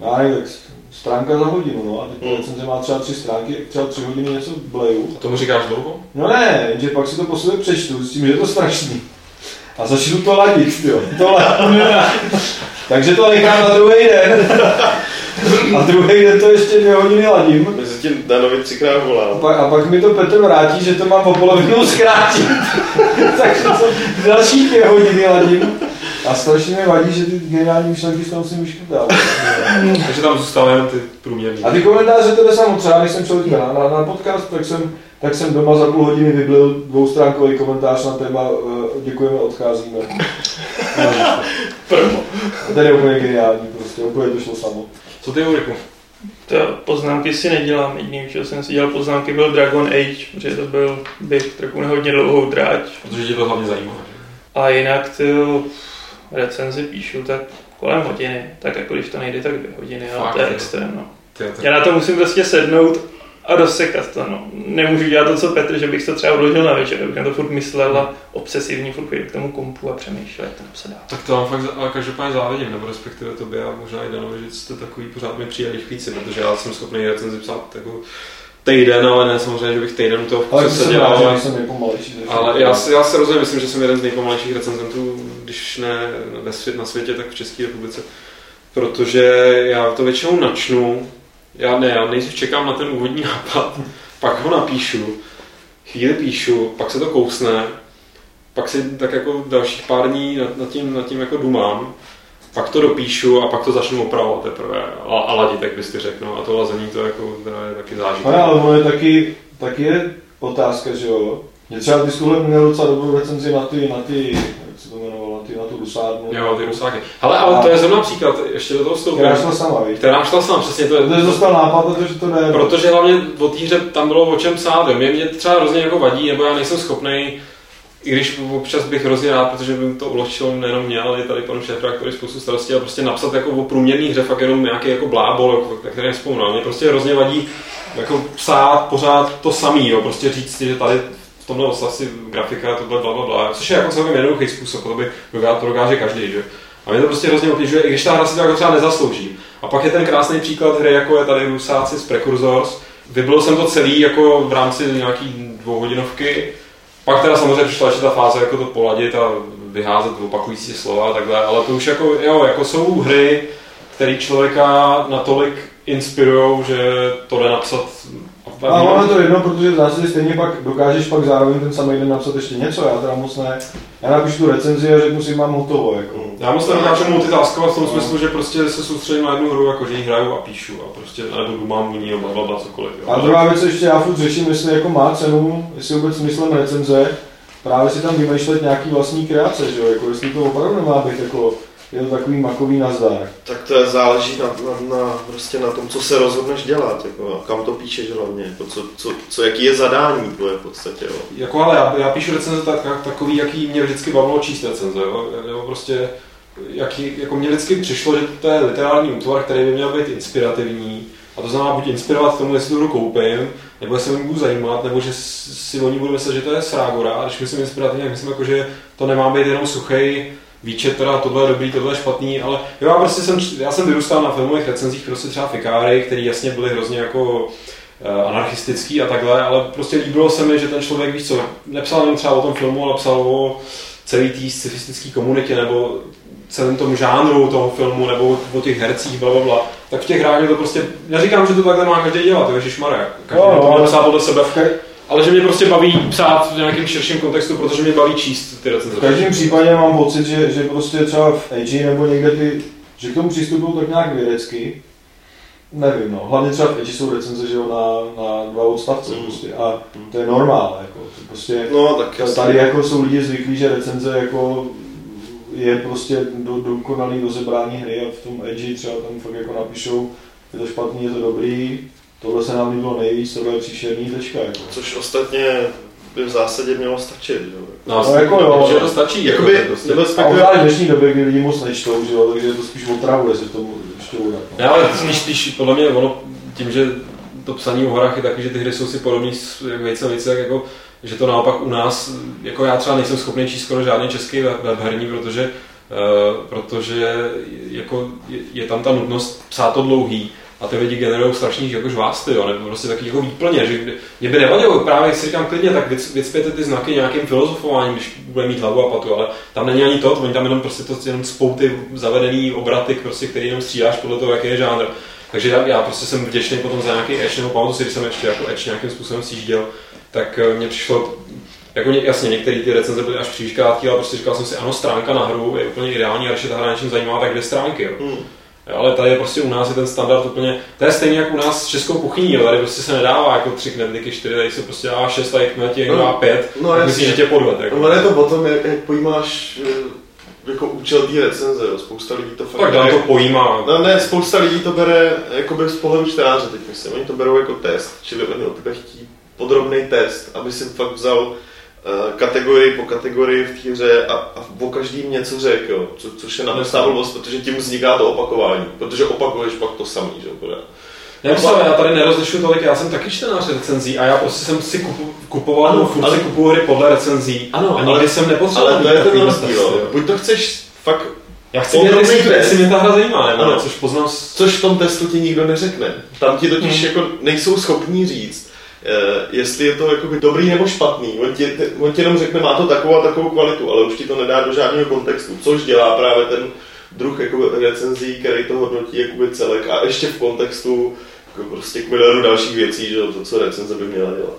já nevím, tak stránka za hodinu, no. A teď Hmm. recenze má třeba tři stránky, třeba tři hodiny něco bleju. A tomu říkáš dlouho? No ne, jenže pak si to po sobě přečtu s tím, že je to strašný. A začnu to ladit, jo. To Takže to nechám na druhý den. A druhý den to ještě dvě hodiny ladím. Mezi tím Danovi třikrát A volám. pak, a pak mi to Petr vrátí, že to mám o polovinu zkrátit. Takže to další dvě hodiny ladím. A strašně mi vadí, že ty geniální myšlenky z toho si vyškrtal. Takže tam zůstávají jenom ty průměrný. A ty komentáře to jde samo. Třeba když jsem šel na, na, na, podcast, tak jsem, tak jsem doma za půl hodiny vyblil dvoustránkový komentář na téma uh, děkujeme, odcházíme. Prvo. A ten je úplně geniální, prostě úplně to šlo samo. Co ty, Ulriku? To poznámky si nedělám, jediný, čeho jsem si dělal poznámky, byl Dragon Age, protože to byl běh trochu na hodně dlouhou dráť. Protože tě to hlavně zajímá. A jinak ty recenzi píšu tak kolem hodiny, tak jako když to nejde, tak dvě hodiny, ale Fakt, to je extrém, no. Já na to musím prostě sednout a rozsekat to, no. Nemůžu dělat to, co Petr, že bych to třeba odložil na večer, bych na to furt myslel a obsesivně furt k tomu kompu a přemýšlel, jak to napsat dál. Tak to vám fakt, za- ale každopádně závidím, nebo respektive tobě a možná i Danovi, že jste takový pořád mi přijde rychlíci, protože já jsem schopný recenzi psát jako týden, ale ne samozřejmě, že bych týden toho Ale to se jsem dělal, ale, nejpomalejší. všech. ale já, si, já si rozumím, myslím, že jsem jeden z nejpomalejších recenzentů, když ne na světě, tak v České republice. Protože já to většinou načnu, já ne, já nejdřív čekám na ten úvodní nápad, pak ho napíšu, chvíli píšu, pak se to kousne, pak si tak jako dalších pár dní nad, nad, tím, nad tím jako dumám, pak to dopíšu a pak to začnu opravovat teprve a, a ladit, bys ty řekl. No, a to lazení to jako teda je taky zážitek. Ale, ale ono je taky, taky je otázka, že jo. Mě třeba tohle měl docela dobrou recenzi na ty, na ty, se to jmenovalo, ty, na tu rusárnu. Jo, ty rusáky. Ale, ale to je zrovna příklad, ještě do toho vstoupím. Která šla sama, víš. Která šla sama, přesně to je. To je dostal nápad na to, že to ne. Protože hlavně o té hře tam bylo o čem psát. jo. Mě, mě třeba hrozně jako vadí, nebo já nejsem schopný, i když občas bych hrozně rád, protože by to ulehčilo nejenom mě, ale i tady panu šéfra, který spoustu starostí, a prostě napsat jako o průměrný hře fakt jenom nějaký jako blábol, jako, na který nespomínám. Mě prostě hrozně vadí jako psát pořád to samý, jo. prostě říct, že tady tomhle odstavci grafika, tohle bla, bla, bla, což je jako celkem jednoduchý způsob, to by to dokáže každý, že? A mě to prostě hrozně obtěžuje, i když ta hra si to jako třeba nezaslouží. A pak je ten krásný příklad hry, jako je tady Rusáci z Precursors. Vybil jsem to celý jako v rámci nějaký dvouhodinovky. Pak teda samozřejmě přišla ještě ta fáze, jako to poladit a vyházet opakující slova a takhle, ale to už jako, jo, jako jsou hry, které člověka natolik inspirují, že to jde napsat. A je to jedno, protože v zásadě stejně pak dokážeš pak zároveň ten samý den napsat ještě něco, já teda moc ne. Já napíšu tu recenzi a řeknu si, mám hotovo, jako. Já moc nedokážu multitaskovat v tom smyslu, že prostě se soustředím na jednu hru, jako že ji hraju a píšu a prostě nebo dumám u ní, bla, bla, cokoliv. Jo. A druhá věc ještě, já furt řeším, jestli jako má cenu, jestli vůbec smyslem recenze, právě si tam vymýšlet nějaký vlastní kreace, že jo, jako jestli to opravdu nemá být jako, je to takový makový nazdar. Tak to je, záleží na, na, na, prostě na tom, co se rozhodneš dělat, jako, a kam to píšeš hlavně, jako, co, co, co, jaký je zadání tvoje v podstatě. Jo. Jako ale já, já píšu recenze tak, tak, takový, jaký mě vždycky bavilo číst recenze, jo? nebo prostě jaký, jako mě vždycky přišlo, že to je literární útvar, který by měl být inspirativní, a to znamená buď inspirovat k tomu, jestli tu hru koupím, nebo jestli se o ní budu zajímat, nebo že si o ní budu myslet, že to je srágora. A když myslím inspirativně, myslím jako, že to nemá být jenom suchý výčet, teda tohle je dobrý, tohle je špatný, ale jo, já prostě jsem, já jsem vyrůstal na filmových recenzích, prostě třeba Fikáry, které jasně byly hrozně jako eh, anarchistický a takhle, ale prostě líbilo se mi, že ten člověk, víš co, nepsal jen třeba o tom filmu, ale psal o celý té scifistické komunitě nebo celém tom žánru toho filmu nebo o těch hercích, bla, bla, bla. tak v těch hrách to prostě, já říkám, že to takhle má každý dělat, jo, Ježišmarja, každý Jo, to ale- podle sebe, ale že mě prostě baví psát v nějakém širším kontextu, protože mě baví číst ty recenze. V každém případě mám pocit, že, že prostě třeba v Edge nebo někde ty, že k tomu přistupují tak nějak vědecky. Nevím, no. Hlavně třeba v Edge jsou recenze, že jo, na, na dva odstavce Mm. prostě. A to je normál, jako. To prostě, No, tak jasně. tady jako jsou lidi zvyklí, že recenze jako je prostě do, dokonalý rozebrání hry a v tom Edge třeba tam fakt jako napíšou, je to špatný, je to dobrý, tohle se nám líbilo nejvíc, tohle je příšerný, tečka, jako. Což ostatně by v zásadě mělo stačit. Jo. No, No, jako jo. že to stačí. Jakoby, jako, prostě. nebo A obzvlášť v dnešní době, kdy lidi moc nečtou, že jo, takže je to spíš otravu, jestli tomu čtou. Ne, no. ale spíš, spíš podle mě ono, tím, že to psaní o horách je taky, že ty hry jsou si podobné jak více a více, tak jako, že to naopak u nás, jako já třeba nejsem schopný číst skoro žádný český web, webherní, protože Uh, protože jako je, je, tam ta nutnost psát to dlouhý a ty lidi generují strašný jako žvásty, jo, nebo prostě taky jako výplně, že mě by nevadilo, právě si říkám klidně, tak vycpěte ty znaky nějakým filozofováním, když bude mít hlavu a patu, ale tam není ani to, oni tam jenom prostě to jenom spou ty zavedený obraty, prostě, který jenom střídáš podle toho, jaký je žánr. Takže já, já prostě jsem vděčný potom za nějaký edge, nebo pamatuju si, když jsem ještě jako edge nějakým způsobem sjížděl, tak eh, mně přišlo, jako ně, jasně, některé ty recenze byly až příliš krátké, ale prostě říkal jsem si, ano, stránka na hru je úplně ideální, a když je ta hra něčím zajímavá, tak dvě stránky. Jo. Hmm. Ale tady je prostě u nás je ten standard úplně, to je stejně jako u nás s českou kuchyní, tady prostě se nedává jako tři knedlíky, čtyři, tady se prostě dává šest a jak ti No, dá pět, no, tak myslíš, že tě podved. Jako. No, ale je to o tom, jak, jak pojímáš eh, jako účel té recenze, jo. spousta lidí to fakt Tak dám to pojímá. No ne, spousta lidí to bere jakoby z pohledu čtenáře teď myslím, oni to berou jako test, čili oni od tebe chtí podrobný test, aby si fakt vzal kategorii po kategorii v té hře a, a o každým něco řekl, jo, co, což je naprostá blbost, protože tím vzniká to opakování, protože opakuješ pak to samý, že jo. Já, myslím, já tady nerozlišuju tolik, já jsem taky čtenář recenzí a já prostě jsem si kupu, kupoval, Ano, furt ale- si kupuju hry podle recenzí Ano, a nikdy ale- jsem nepotřeboval Ale to je ten rozdíl, jo. buď to chceš fakt, Já chci Podrobný jestli, jestli mě ta hra zajímá, nebo Ano. ne, což poznám což v tom testu ti nikdo neřekne. Tam ti totiž Hmm. jako nejsou schopní říct, eh, jestli je to jakoby dobrý nebo špatný. On ti, on ti jenom řekne, má to takovou a takovou kvalitu, ale už ti to nedá do žádného kontextu, což dělá právě ten druh jakoby recenzí, který to hodnotí jakoby celek a ještě v kontextu jako prostě k milionu dalších věcí, že to, co recenze by měla dělat.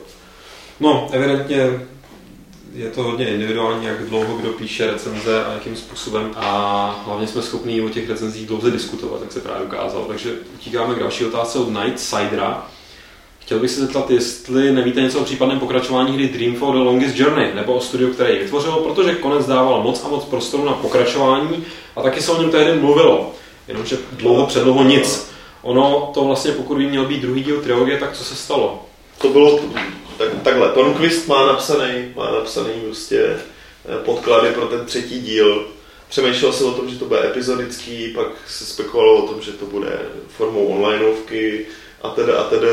No, evidentně je to hodně individuální, jak dlouho kdo píše recenze a jakým způsobem a hlavně jsme schopni o těch recenzích dlouze diskutovat, jak se právě ukázalo. Takže utíkáme k další otázce od Nightsidera. Chtěl bych se zeptat, jestli nevíte něco o případném pokračování hry Dreamfall The Longest Journey, nebo o studiu, které ji vytvořilo, protože konec dával moc a moc prostoru na pokračování a taky se o něm tehdy mluvilo, jenomže dlouho předlouho nic. Ono to vlastně, pokud by měl být druhý díl trilogie, tak co se stalo? To bylo tak, takhle. Tonquist má napsaný, má napsaný eh, podklady pro ten třetí díl. Přemýšlel se o tom, že to bude epizodický, pak se spekulovalo o tom, že to bude formou onlineovky a teda a teda.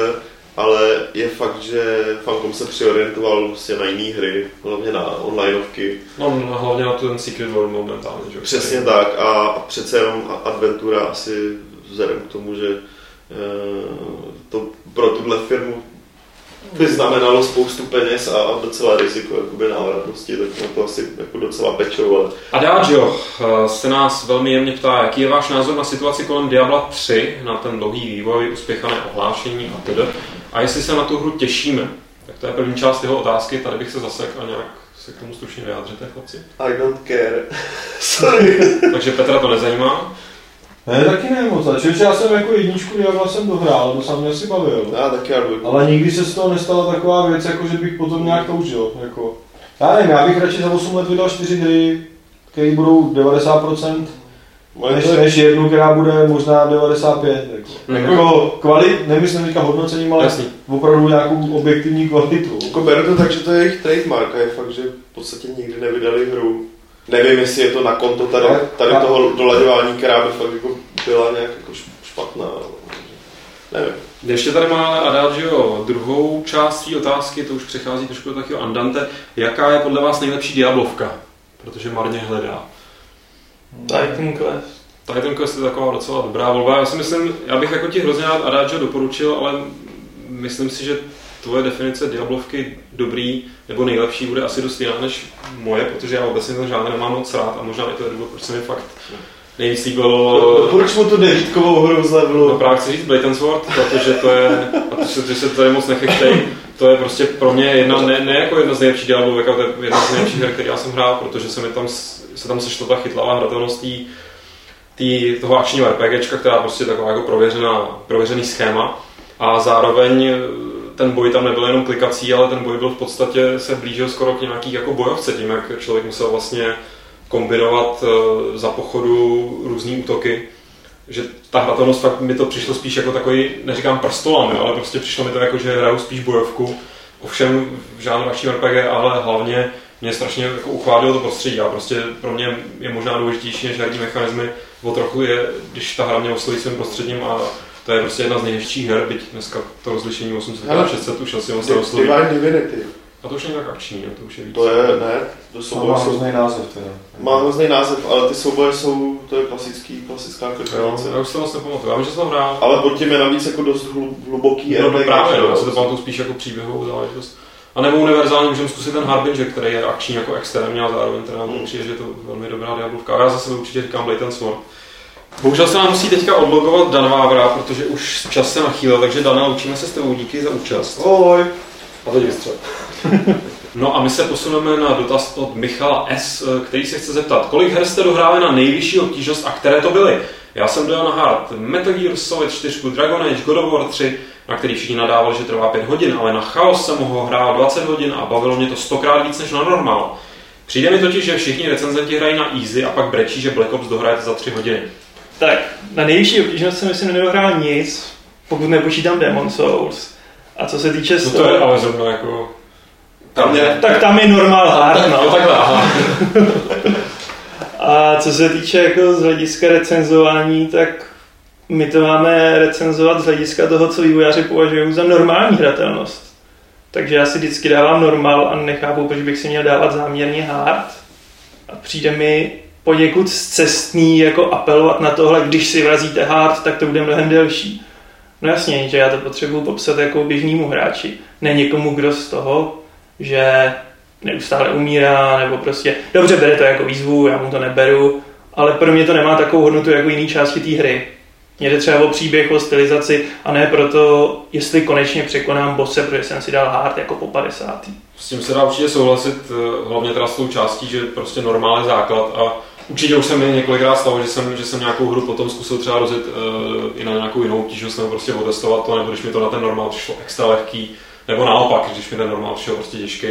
Ale je fakt, že Funcom se přiorientoval prostě na jiné hry, hlavně na onlineovky. No, hlavně na ten Secret World momentálně, že? Přesně tak a, a přece jenom a- Adventura asi vzhledem k tomu, že eh, to pro tuhle firmu by znamenalo spoustu peněz a, a docela riziko jakoby návratnosti, tak na to asi jako docela pečou, ale Adagio eh, se nás velmi jemně ptá, jaký je váš názor na situaci kolem Diabla 3, na ten dlouhý vývoj, uspěchané ohlášení a tedy, a jestli se na tu hru těšíme. Tak to je první část jeho otázky, tady bych se zasek a nějak se k tomu stručně vyjádřete, chlapci. I don't care. Sorry. Takže Petra to nezajímá. Ne, taky ne moc. Čili já jsem jako jedničku Diabla jsem dohrál, to jsem mě asi bavil. Já taky já. Ale nikdy se z toho nestala taková věc, jako že bych potom nějak toužil. Jako. Já nevím, já bych radši za 8 let vydal 4 hry, které budou 90%, Ale než, než jednu, která bude možná 95. Jako, Mhm. jako kvalit, nemyslím teďka hodnocením, ale Jasný. opravdu nějakou objektivní kvalitu. Jako beru to tak, že to je jejich trademark a je fakt, že v podstatě nikdy nevydali hru. Nevím, jestli je to na konto tady, tady toho dolaďování, která by fakt jako byla nějak jako špatná. Nevím. Ještě tady má ale Adagio druhou část té otázky, to už přechází trošku do takového andante. Jaká je podle vás nejlepší Diablovka? Protože marně hledá. Titan Quest. Titan Quest je taková docela dobrá volba. Já si myslím, já bych jako ti hrozně rád Adagio doporučil, ale myslím si, že tvoje definice Diablovky dobrý nebo nejlepší bude asi dost jiná než moje, protože já obecně ten žánr nemám moc rád a možná i to je důvod, proč se mi fakt nejvíc líbilo Proč mu tu devítkovou hru z levelu? No právě chci říct Blade and Sword, protože to je, protože se tady moc nechechtej, to je prostě pro mě jedna, ne, ne jako jedna z nejlepších diablovek, ale to je jedna z nejlepších her, který já jsem hrál, protože se mi tam, se tam sešla ta chytlavá hratelnost tý, tý, toho akčního RPGčka, která prostě je taková jako prověřená, prověřený schéma. A zároveň eh, ten boj tam nebyl jenom klikací, ale ten boj byl v podstatě, se blížil skoro k nějaký jako bojovce tím, jak člověk musel vlastně kombinovat eh, za pochodu různé útoky že ta hratelnost fakt mi to přišlo spíš jako takový, neříkám prstolam, jo, ale prostě přišlo mi to jako, že hraju spíš bojovku, ovšem v žádném akčním RPG, ale hlavně mě strašně jako uchválilo to prostředí a prostě pro mě je možná důležitější než herní mechanismy, o trochu je, když ta hra mě osloví svým prostředím a to je prostě jedna z nejhezčích her, byť dneska to rozlišení 800 Hele, 600 už asi moc neosloví. Divine Divinity. A to už není tak akční, jo, to už je víc. To je, ne, to To souboje má jsou, hrozný název teda. má hrozný název, ale ty souboje jsou, to je klasický, klasická Jo, klikanice. já už se moc nepamatuju, já vím, že jsem to hrál. Ale pod tím je navíc jako dost hlu- hluboký No, no právě, no, já si to pamatuju spíš jako příběhovou záležitost. A nebo univerzálně můžeme zkusit ten Harbinger, který je akční jako extrémně a zároveň teda nám Hmm. přijde, že je to velmi dobrá diablovka. A já za sebe určitě říkám Blade and Sword. Bohužel se nám musí teďka odlogovat Dan Vávra, protože už čas se nachýlil, takže Dana, učíme se s tebou, díky za účast. Oj. A teď vystřel. No a my se posuneme na dotaz od Michala S., který se chce zeptat, kolik her jste dohráli na nejvyšší obtížnost a které to byly? Já jsem dojel na hard Metal Gear Solid 4, Dragon Age, God of War 3, na který všichni nadávali, že trvá 5 hodin, ale na Chaos jsem mohl hrát 20 hodin a bavilo mě to stokrát víc než na normál. Přijde mi totiž, že všichni recenzenti hrají na easy a pak brečí, že Black Ops dohrajete za 3 hodiny. Tak, na nejvyšší obtížnost jsem myslím nedohrál nic, pokud nepočítám Demon Souls. A co se týče No to je ale zrovna jako... Tam je, tak tam je normál hard, No no. takhle, aha. A co se týče jako z hlediska recenzování, tak my to máme recenzovat z hlediska toho, co vývojáři považují za normální hratelnost. Takže já si vždycky dávám normal a nechápu, proč bych si měl dávat záměrně hard. A přijde mi poněkud cestný jako apelovat na tohle, když si vrazíte hard, tak to bude mnohem delší. No jasně, že já to potřebuji popsat jako běžnému hráči. Ne někomu, kdo z toho, že neustále umírá, nebo prostě, dobře, bere to jako výzvu, já mu to neberu, ale pro mě to nemá takovou hodnotu jako jiný části té hry. Mě jde třeba o příběh, o stylizaci a ne proto, jestli konečně překonám bose, protože jsem si dal hard jako po 50. S tím se dá určitě souhlasit, eh, hlavně teda s tou částí, že prostě normální základ a určitě už se mi několikrát stalo, že jsem, že jsem nějakou hru potom zkusil třeba rozjet uh, i na nějakou jinou obtížnost nebo prostě otestovat to, nebo když mi to na ten normál přišlo extra lehký, nebo naopak, když mi ten normál přišel prostě těžký,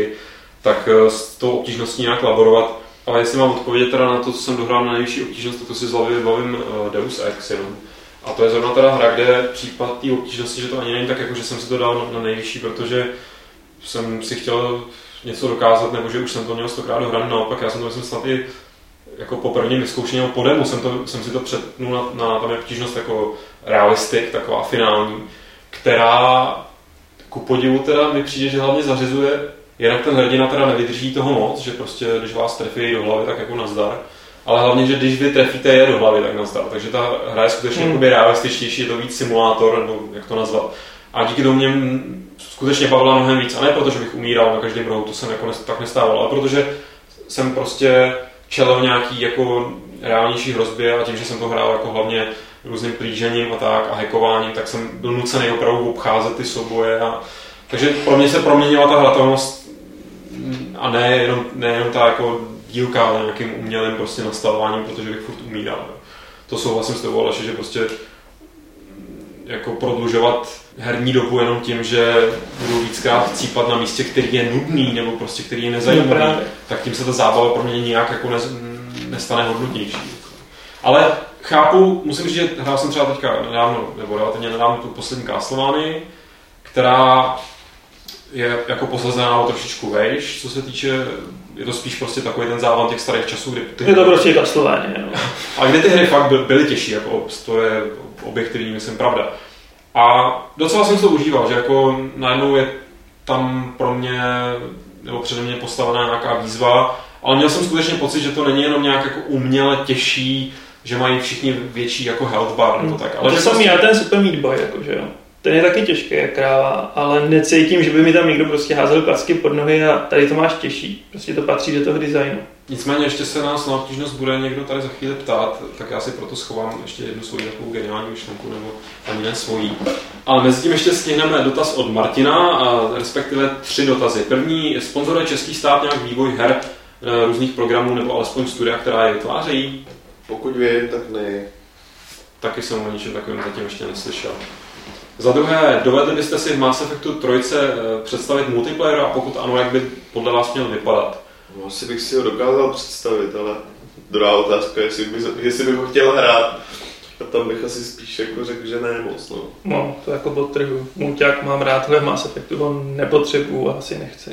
tak uh, s tou obtížností nějak laborovat. Ale jestli mám odpovědět teda na to, co jsem dohrál na nejvyšší obtížnost, tak to si z hlavy vybavím uh, Deus Ex jenom. A to je zrovna teda hra, kde případ té obtížnosti, že to ani není tak, jako že jsem si to dal na, nejvyšší, protože jsem si chtěl něco dokázat, nebo že už jsem to měl stokrát dohrané, naopak já jsem to myslím snad i jako po prvním vyzkoušení, po demo jsem, to, jsem si to přetnul na, na tam je obtížnost jako realistik, taková finální, která ku podivu teda mi přijde, že hlavně zařizuje, jinak ten hrdina teda nevydrží toho moc, že prostě když vás trefí do hlavy, tak jako nazdar, ale hlavně, že když vy trefíte je do hlavy, tak nazdar. Takže ta hra je skutečně Hmm. realističtější, je to víc simulátor, nebo jak to nazvat. A díky tomu mě skutečně bavila mnohem víc. A ne proto, že bych umíral na každém rohu, to se jako nes- tak nestávalo, ale protože jsem prostě čelil nějaký jako reálnější hrozbě a tím, že jsem to hrál jako hlavně různým plížením a tak a hackováním, tak jsem byl nucený opravdu obcházet ty souboje. A, takže pro mě se proměnila ta hratelnost a ne jenom, ne jenom ta jako dílka, ale nějakým umělým prostě nastavováním, protože bych furt umíral. To souhlasím s tebou, Aleši, že prostě jako prodlužovat herní dobu jenom tím, že budu víckrát cípat na místě, který je nudný nebo prostě který je No nezajímavý, právě. tak tím se ta zábava pro mě nijak jako ne, nestane hodnotnější. Ale chápu, musím říct, že hrál jsem třeba teďka nedávno, nebo relativně nedávno tu poslední Castlevanii, která je jako posazená o trošičku vejš, co se týče, je to spíš prostě takový ten závan těch starých časů, kdy ty, Je to prostě Castlevania, no. a kdy ty hry fakt by- byly těžší, jako to je objektivní, myslím, pravda. A docela jsem to užíval, že jako najednou je tam pro mě, nebo přede mě postavená nějaká výzva, ale měl jsem skutečně pocit, že to není jenom nějak jako uměle těžší, že mají všichni větší jako health bar nebo tak. Ale to že samý, prostě- já ten Super Meat Boy, jakože jo. Ten je taky těžký jak kráva, ale necítím, že by mi tam někdo prostě házel klacky pod nohy a tady to máš těžší. Prostě to patří do toho designu. Nicméně ještě se nás na obtížnost bude někdo tady za chvíli ptát, tak já si proto schovám ještě jednu svoji takovou geniální myšlenku, nebo ani ne svojí. Ale mezi tím ještě stihneme dotaz od Martina, a respektive tři dotazy. První, sponzoruje český stát nějak vývoj her, eh, různých programů nebo alespoň studia, která je vytvářejí? Pokud vím, tak ne. Taky jsem o ničem takovém zatím ještě neslyšel. Za druhé, dovedli byste si v Mass Effectu 3 eh, představit multiplayer a pokud ano, jak by podle vás měl vypadat? No, asi bych si ho dokázal představit, ale druhá otázka, jestli bych, jestli bych ho chtěl hrát. A tam bych asi spíš jako řekl, že ne moc. No. No, to jako podtrhu. Mulťák mám rád, ale v Mass Effectu ho nepotřebuju a asi nechci.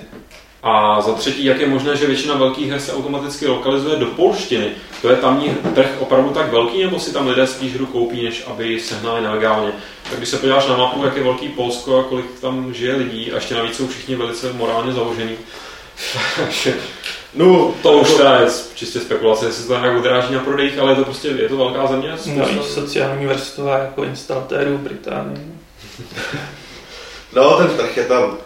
A za třetí, jak je možné, že většina velkých her se automaticky lokalizuje do polštiny? To je tamní trh opravdu tak velký, nebo si tam lidé spíš hru koupí, než aby ji sehnali nelegálně? Tak když se podíváš na mapu, jak je velký Polsko a kolik tam žije lidí, a ještě navíc jsou všichni velice morálně založení, takže No, to už teda je čistě spekulace, jestli se to nějak odráží na prodejích, ale je to prostě, je to velká země. No spousta- i sociální vrstva jako instalatérů Británii. no, ten trh je tam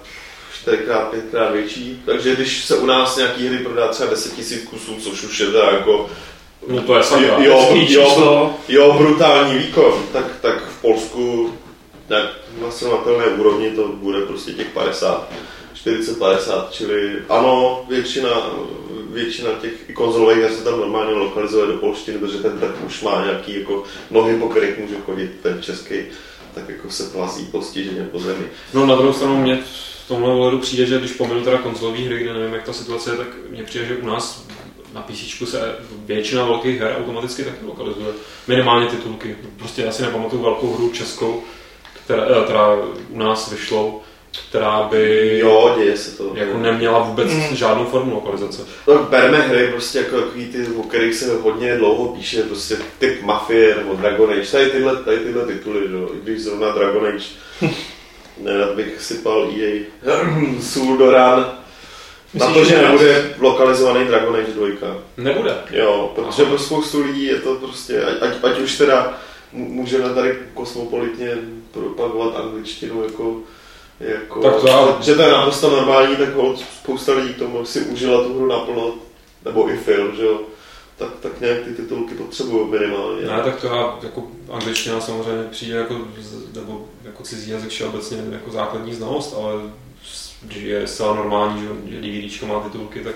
čtyřikrát, pětkrát větší, takže když se u nás nějaký hry prodá třeba 10 000 kusů, což už je teda jako No to je jo, jo, číslo. jo, brutální výkon, tak, tak v Polsku na hlasovatelné úrovni to bude prostě těch 50, 40-50, čili ano, většina, většina těch i konzolových her se tam normálně lokalizuje do polštiny, protože ten trh už má nějaký jako nohy, po kterých může chodit ten český, tak jako se plazí postiženě po zemi. No na druhou stranu mě v tomhle ohledu přijde, že když pominu teda konzolové hry, kde nevím, jak ta situace je, tak mně přijde, že u nás na PC se většina velkých her automaticky taky lokalizuje. Minimálně titulky. Prostě já si nepamatuju velkou hru českou, která, eh, která u nás vyšlo, která by Jo, děje se to. jako neměla vůbec Mm. žádnou formu lokalizace. Tak bereme hry prostě jako takový ty, o kterých se hodně dlouho píše, prostě typ Mafie nebo Dragon Age, tady tyhle, tady tyhle tituly, jo, i když zrovna Dragon Age, nerad bych sypal EA sůl do rán, na Myslíš, to, že nebude lokalizovaný Dragon Age 2. Nebude. Jo, protože pro spoustu lidí je to prostě, ať, ať, už teda můžeme tady kosmopolitně propagovat angličtinu jako, jako Tak to já- že to je naprosto normální, tak spousta lidí k tomu si užila tu hru naplno, nebo i film, že jo, tak, tak nějak ty titulky potřebují minimálně. Ne, tak to já, jako angličtina samozřejmě přijde jako, nebo jako cizí jazyk všeobecně jako základní znalost, ale když je zcela normální, že, že DVDčko má titulky, tak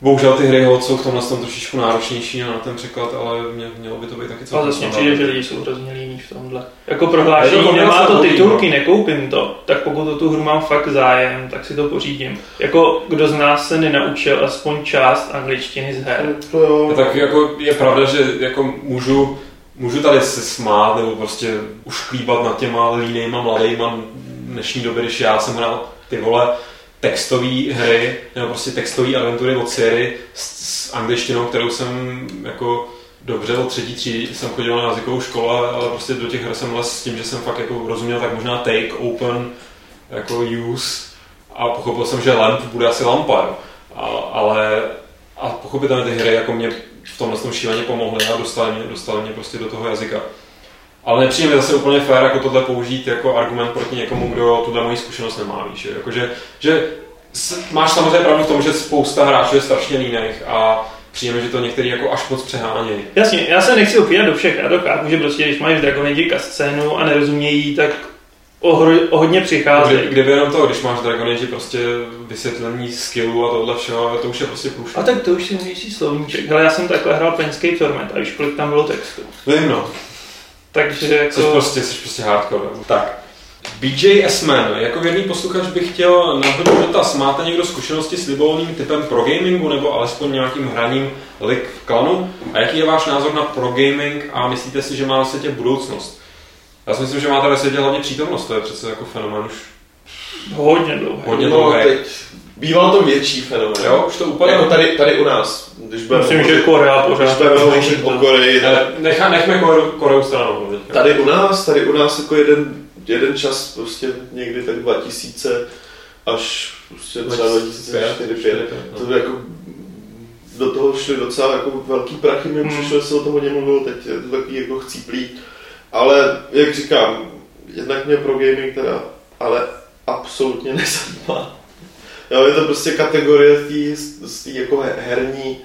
bohužel ty hry jsou v tomhle tom trošičku náročnější na ten překlad, ale mě, mělo by to být taky celkem zase mě standardní. přijde, že lidi jsou hrozně líní v tomhle. Jako to prohlášení, pro mě nemá to titulky, no. nekoupím to, tak pokud o tu hru mám fakt zájem, tak si to pořídím. Jako kdo z nás se nenaučil aspoň část angličtiny z her. To jo, Tak jako je pravda, že jako můžu, můžu tady se smát nebo prostě ušklíbat nad těma línejma mladejma dnešní doby, když já jsem hrál ty vole textové hry nebo prostě textové agentury od Siri s, s angličtinou, kterou jsem jako dobře od třetí třídy jsem chodil na jazykovou školu, ale, ale prostě do těch her jsem les s tím, že jsem fakt jako rozuměl tak možná take, open, jako use a pochopil jsem, že lamp bude asi lampa, jo. A, ale a pochopitelně ty hry jako mě v tomhle tom šíleně pomohly a dostali mě, dostali mě prostě do toho jazyka. Ale nepřijde mi zase úplně fér jako tohle použít jako argument proti někomu, kdo tuhle moji zkušenost nemá, víš, jo. jako, že, že s- máš samozřejmě pravdu v tom, že spousta hráčů je strašně líných a přijde mi, že to některý jako až moc přehánějí. Jasně, já se nechci opírat do všech, já to chápu, že prostě když máš v Dragon Age scénu a nerozumějí, tak o, hro, o hodně přicházejí. Kdy, kdyby jenom to, když máš Dragon Age prostě vysvětlení skillů a tohle všeho, to už je prostě průšvih. A tak to už si nejsi slovníček. Hele, já jsem takhle hrál Planescape Torment a víš, kolik tam bylo textu. Vím no. Takže Jsi jako... prostě, jsi prostě hardcore. Tak. BJ S-Man, jako věrný posluchač bych chtěl nabídnout dotaz. Máte někdo zkušenosti s libovolným typem pro gamingu nebo alespoň nějakým hraním lig v klanu? A jaký je váš názor na pro gaming a myslíte si, že má na světě budoucnost? Já si myslím, že máte ve světě hlavně přítomnost, to je přece jako fenomén už Hodně dlouho. hodně no, dlouhý. teď býval to větší fenomén. Jo, už to úplně... Jako tady, tady u nás, když budeme Myslím, že Korea když pořád. budeme hovořit o Koreji, tak Ale Nechá, nechme Koreu, Koreu stranou. Tady u nás, tady u nás jako jeden, jeden čas prostě někdy tak 2000 až prostě třeba 2004 5 no. to jako do toho šly docela jako velký prachy, mi Hmm. přišlo, že se o tom hodně mluvil, teď je to takový jako chcíplý. Ale jak říkám, jednak mě pro gaming teda, ale absolutně nezajímá. Jo, je to prostě kategorie tý, z tý jako he- herní,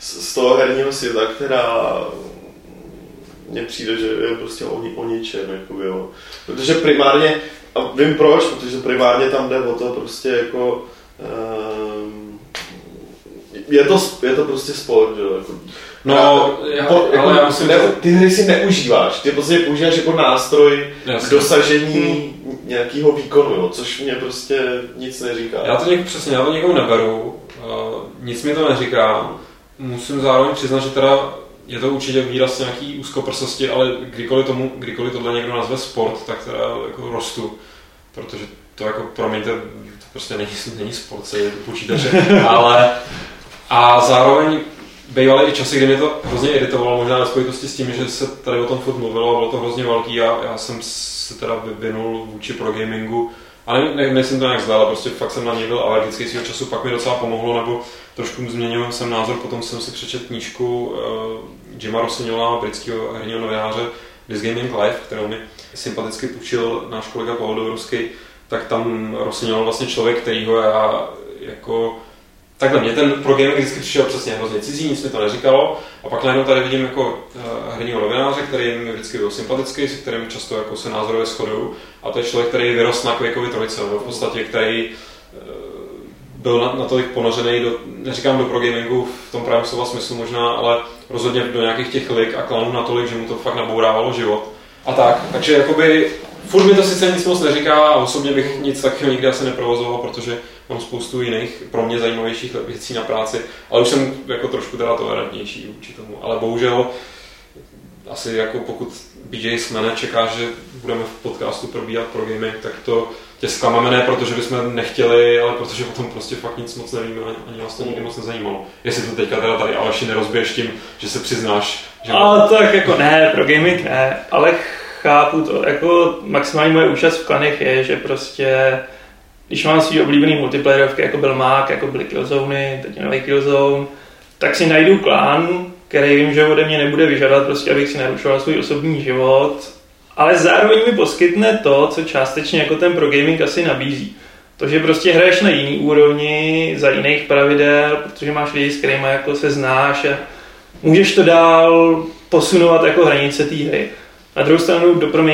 z toho herního světa, která mně přijde, že je prostě o, o ničem, jakoby, jo. Protože primárně, a vím proč, protože primárně tam jde o to prostě jako, um, je to, je to prostě sport, jo, jako, No, já, po, jako, ale já myslím, ne, ty hry si neužíváš, ty prostě používáš jako nástroj k Jasně. dosažení nějakého výkonu, jo, což mě prostě nic neříká. Já to něk, přesně, já to někomu neberu, uh, nic mi to neříká. Musím zároveň přiznat, že teda je to určitě výraz nějaký úzkoprsosti, ale kdykoliv, tomu, kdykoliv tohle někdo nazve sport, tak teda jako rostu, protože to jako, promiňte, to prostě není, není sport, se je to počítače, ale a zároveň bývaly i časy, kdy mě to hrozně iritovalo, možná ve spojitosti s tím, že se tady o tom furt mluvilo bylo to hrozně velký a já jsem se teda vyvinul vůči pro gamingu a ne, ne, nejsem to nějak zle, prostě fakt jsem na něj byl alergický svého času, pak mi docela pomohlo, nebo trošku změnil jsem názor, potom jsem si přečetl knížku uh, Jima Rossignola, britského herního novináře This Gaming Life, kterou mi sympaticky půjčil náš kolega Pavel Dobrovský, tak tam Rossignol vlastně člověk, kterýho já jako Takhle, mě ten pro gaming vždycky přišel přesně hrozně cizí, nic mi to neříkalo. A pak najednou tady vidím jako uh, herního novináře, který mi vždycky byl sympatický, se kterým často jako se názorově shoduju. A to je člověk, který vyrost na Quakeovi trojice, v podstatě, který uh, byl na, natolik ponořený, do, neříkám do pro gamingu v tom pravém slova smyslu možná, ale rozhodně do nějakých těch lig a klanů natolik, že mu to fakt nabourávalo život. A tak, takže jakoby furt mi to sice nic moc neříká a osobně bych nic takového nikdy asi neprovozoval, protože mám spoustu jiných pro mě zajímavějších věcí na práci, ale už jsem jako trošku teda tolerantnější vůči tomu. Ale bohužel asi jako pokud BJ Smene čeká, že budeme v podcastu probíhat pro gaming, tak to tě zklamáme ne protože bychom nechtěli, ale protože o tom prostě fakt nic moc nevíme, ani, nás to nikdy moc nezajímalo. Jestli to teďka teda tady Aleši nerozbiješ tím, že se přiznáš, že... A tak jako ne, pro gaming ne, ale chápu to, jako maximální moje účast v klanech je, že prostě když mám svý oblíbený multiplayerovky, jako byl Mák, jako byly Killzone, teď je nový Killzone, tak si najdu klán, který vím, že ode mě nebude vyžadovat, prostě abych si narušoval svůj osobní život, ale zároveň mi poskytne to, co částečně jako ten pro gaming asi nabízí. To, že prostě hraješ na jiný úrovni, za jiných pravidel, protože máš lidi, s kterými jako se znáš a můžeš to dál posunovat jako hranice té hry. Na druhou stranu do pro,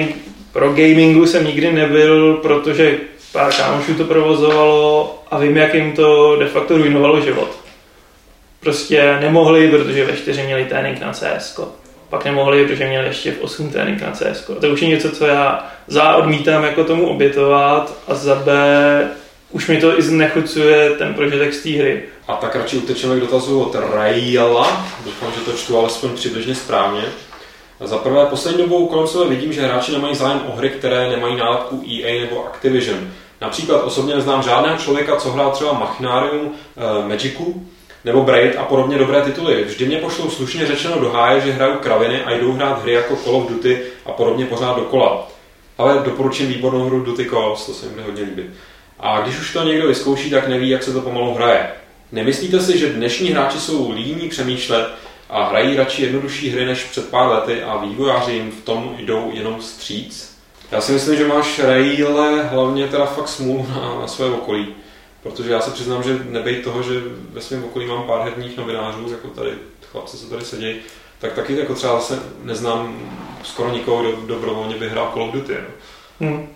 pro gamingu jsem nikdy nebyl, protože pár kámošů to provozovalo a vím, jak jim to de facto ruinovalo život. Prostě nemohli, protože ve čtyři měli trénink na CS. Pak nemohli, protože měli ještě v 8 trénink na CS. To už je něco, co já za odmítám jako tomu obětovat a za B už mi to i znechucuje ten prožitek z té hry. A tak radši utečeme k dotazu od Rayla. Doufám, že to čtu alespoň přibližně správně. Za prvé, poslední dobou kolem sebe vidím, že hráči nemají zájem o hry, které nemají nálepku EA nebo Activision. Například osobně neznám žádného člověka, co hrál třeba Machinarium, uh, Magicu nebo Braid a podobně dobré tituly. Vždy mě pošlou slušně řečeno do háje, že hraju kraviny a jdou hrát hry jako Call of Duty a podobně pořád dokola. Ale doporučím výbornou hru Duty Calls, to se mi hodně líbí. A když už to někdo vyzkouší, tak neví, jak se to pomalu hraje. Nemyslíte si, že dnešní hráči jsou líní přemýšlet a hrají radši jednodušší hry než před pár lety a vývojáři jim v tom jdou jenom stříc? Já si myslím, že máš Rayle hlavně teda fakt smůlu na, na své okolí. Protože já se přiznám, že nebejt toho, že ve svém okolí mám pár herních novinářů, jako tady chlapci, co tady sedí, tak taky jako třeba zase neznám skoro nikoho, kdo dobrovolně by hrál Call of Duty. No. Hmm.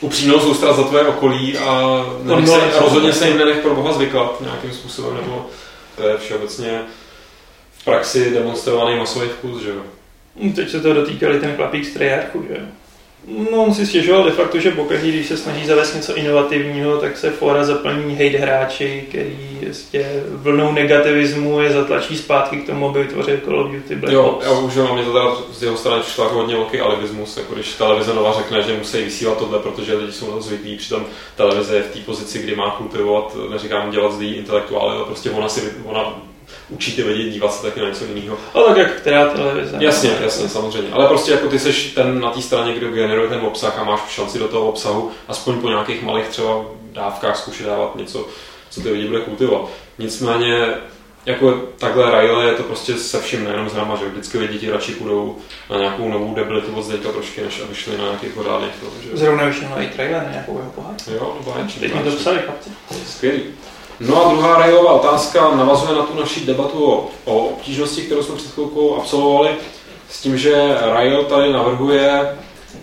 Upřímnou soustrat za tvoje okolí a, no, no, se, rozhodně se jim nenech pro boha zvykat nějakým způsobem, nebo to je všeobecně v praxi demonstrovaný masový vkus, že jo. Teď se to dotýkali ten chlapík z Treyarchu, že jo. No, on si stěžoval de facto, že pokaždý, když se snaží zavést něco inovativního, tak se fora zaplní hate hráči, který jistě vlnou negativismu je zatlačí zpátky k tomu, aby vytvořil Call of Duty Black Jo, Ops. já už mě to teda z jeho strany přišlo jako hodně velký alibismus, jako když televize nová řekne, že musí vysílat tohle, protože lidi jsou na to zvyklí, přitom televize je v té pozici, kdy má kultivovat, neříkám dělat zlý intelektuály, ale prostě ona si, ona učí ty lidi dívat se taky na něco jiného. A tak jak která televize. Jasně, jasně, samozřejmě. Ale prostě jako ty seš ten na té straně, kdo generuje ten obsah a máš šanci do toho obsahu, aspoň po nějakých malých třeba dávkách zkušit dávat něco, co ty lidi bude kultivovat. Nicméně jako takhle Riley je to prostě se vším, nejenom s náma, že vždycky lidi ti radši půjdou na nějakou novou debilitu od Zdeňka trošku, než aby šli na nějakých pořádných. Že... Zrovna vyšel nový trailer na nějakou jeho pohádku. Jo, no báječný. Teď mi to psali chlapci. Skvělý. No a druhá Rayová otázka navazuje na tu naši debatu o, o obtížnosti, kterou jsme před chvilkou absolvovali, s tím, že Rail tady navrhuje,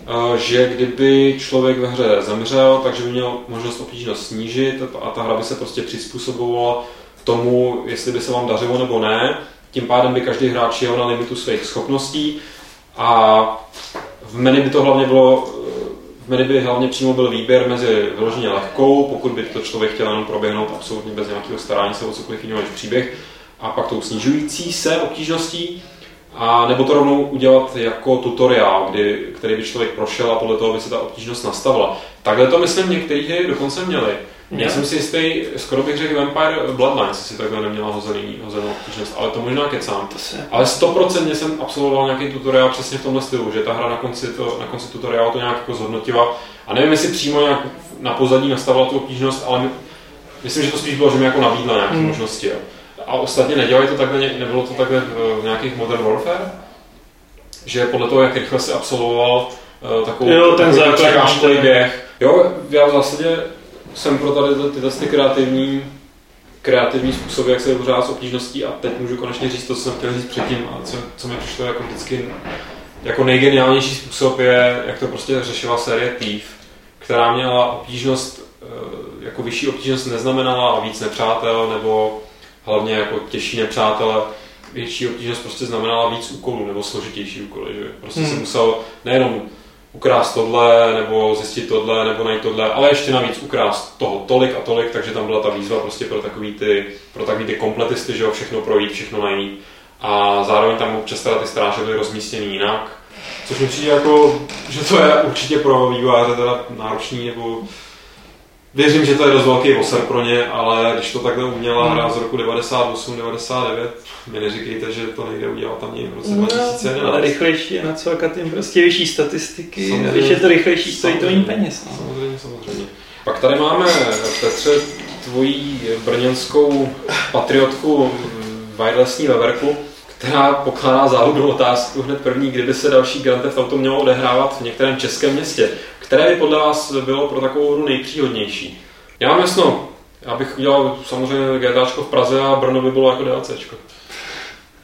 eh, že kdyby člověk ve hře zemřel, takže by měl možnost obtížnost snížit a ta hra by se prostě přizpůsobovala tomu, jestli by se vám dařilo nebo ne. Tím pádem by každý hráč jel na limitu svých schopností a v menu by to hlavně bylo v by hlavně přímo byl výběr mezi vyloženě lehkou, pokud by to člověk chtěl jenom proběhnout absolutně bez nějakého starání se o cokoliv jiného než příběh, a pak tou snižující se obtížností, a nebo to rovnou udělat jako tutoriál, kdy, který by člověk prošel a podle toho by se ta obtížnost nastavila. Takhle to myslím některé hry dokonce měli. Já jsem si jistý, skoro bych řekl Vampire Bloodlines, si takhle neměla hozený, hozenou obtížnost, ale to možná kecám. To se... Ale stoprocentně jsem absolvoval nějaký tutoriál přesně v tomhle stylu, že ta hra na konci, to, na konci tutoriálu to nějak jako zhodnotila. A nevím, jestli přímo nějak na pozadí nastavila tu obtížnost, ale my, myslím, že to spíš bylo, že mi jako nabídla nějaké hmm. možnosti. Jo. A ostatně nedělají to takhle, nebylo to takhle v nějakých Modern Warfare? Že podle toho, jak rychle si absolvoval uh, takovou, jo, ten základní běh. Jo, já v zásadě jsem pro tady tyhle ty kreativní, kreativní způsoby, jak se vypořádat s obtížností a teď můžu konečně říct to, co jsem chtěl říct předtím a co, co mi přišlo jako vždycky jako nejgeniálnější způsob je, jak to prostě řešila série Thief, která měla obtížnost, eh, jako vyšší obtížnost neznamenala víc nepřátel nebo hlavně jako těžší nepřátele, větší obtížnost prostě znamenala víc úkolů nebo složitější úkoly, že prostě hmm. se musel nejenom ukrást tohle, nebo zjistit tohle, nebo najít tohle, ale ještě navíc ukrást toho tolik a tolik, takže tam byla ta výzva prostě pro takový ty, pro takový ty kompletisty, že jo, všechno projít, všechno najít. A zároveň tam občas teda ty stráže byly rozmístěny jinak, což mi přijde jako, že to je určitě pro vývojáře teda náročný, nebo Věřím, že to je dost velký oser pro ně, ale když to takhle uměla hra z roku 98-99, mi neříkejte, že to nejde udělat tam někdy v roce No, 2011. ale rychlejší je nacvakat jim prostě vyšší statistiky. Samozřejmě. Když je to rychlejší, stojí to méně Samozřejmě. peněz. No. Samozřejmě, samozřejmě. Pak tady máme, Petře, tvoji brněnskou patriotku Vajlesní Veverku, která pokládá záludnou otázku hned první, kdyby se další Grand Theft Auto mělo odehrávat v některém českém městě. Které by podle vás bylo pro takovou hru nejpříhodnější? Já mám jasno, já bych udělal samozřejmě GTAčko v Praze a Brno by bylo jako DLCčko.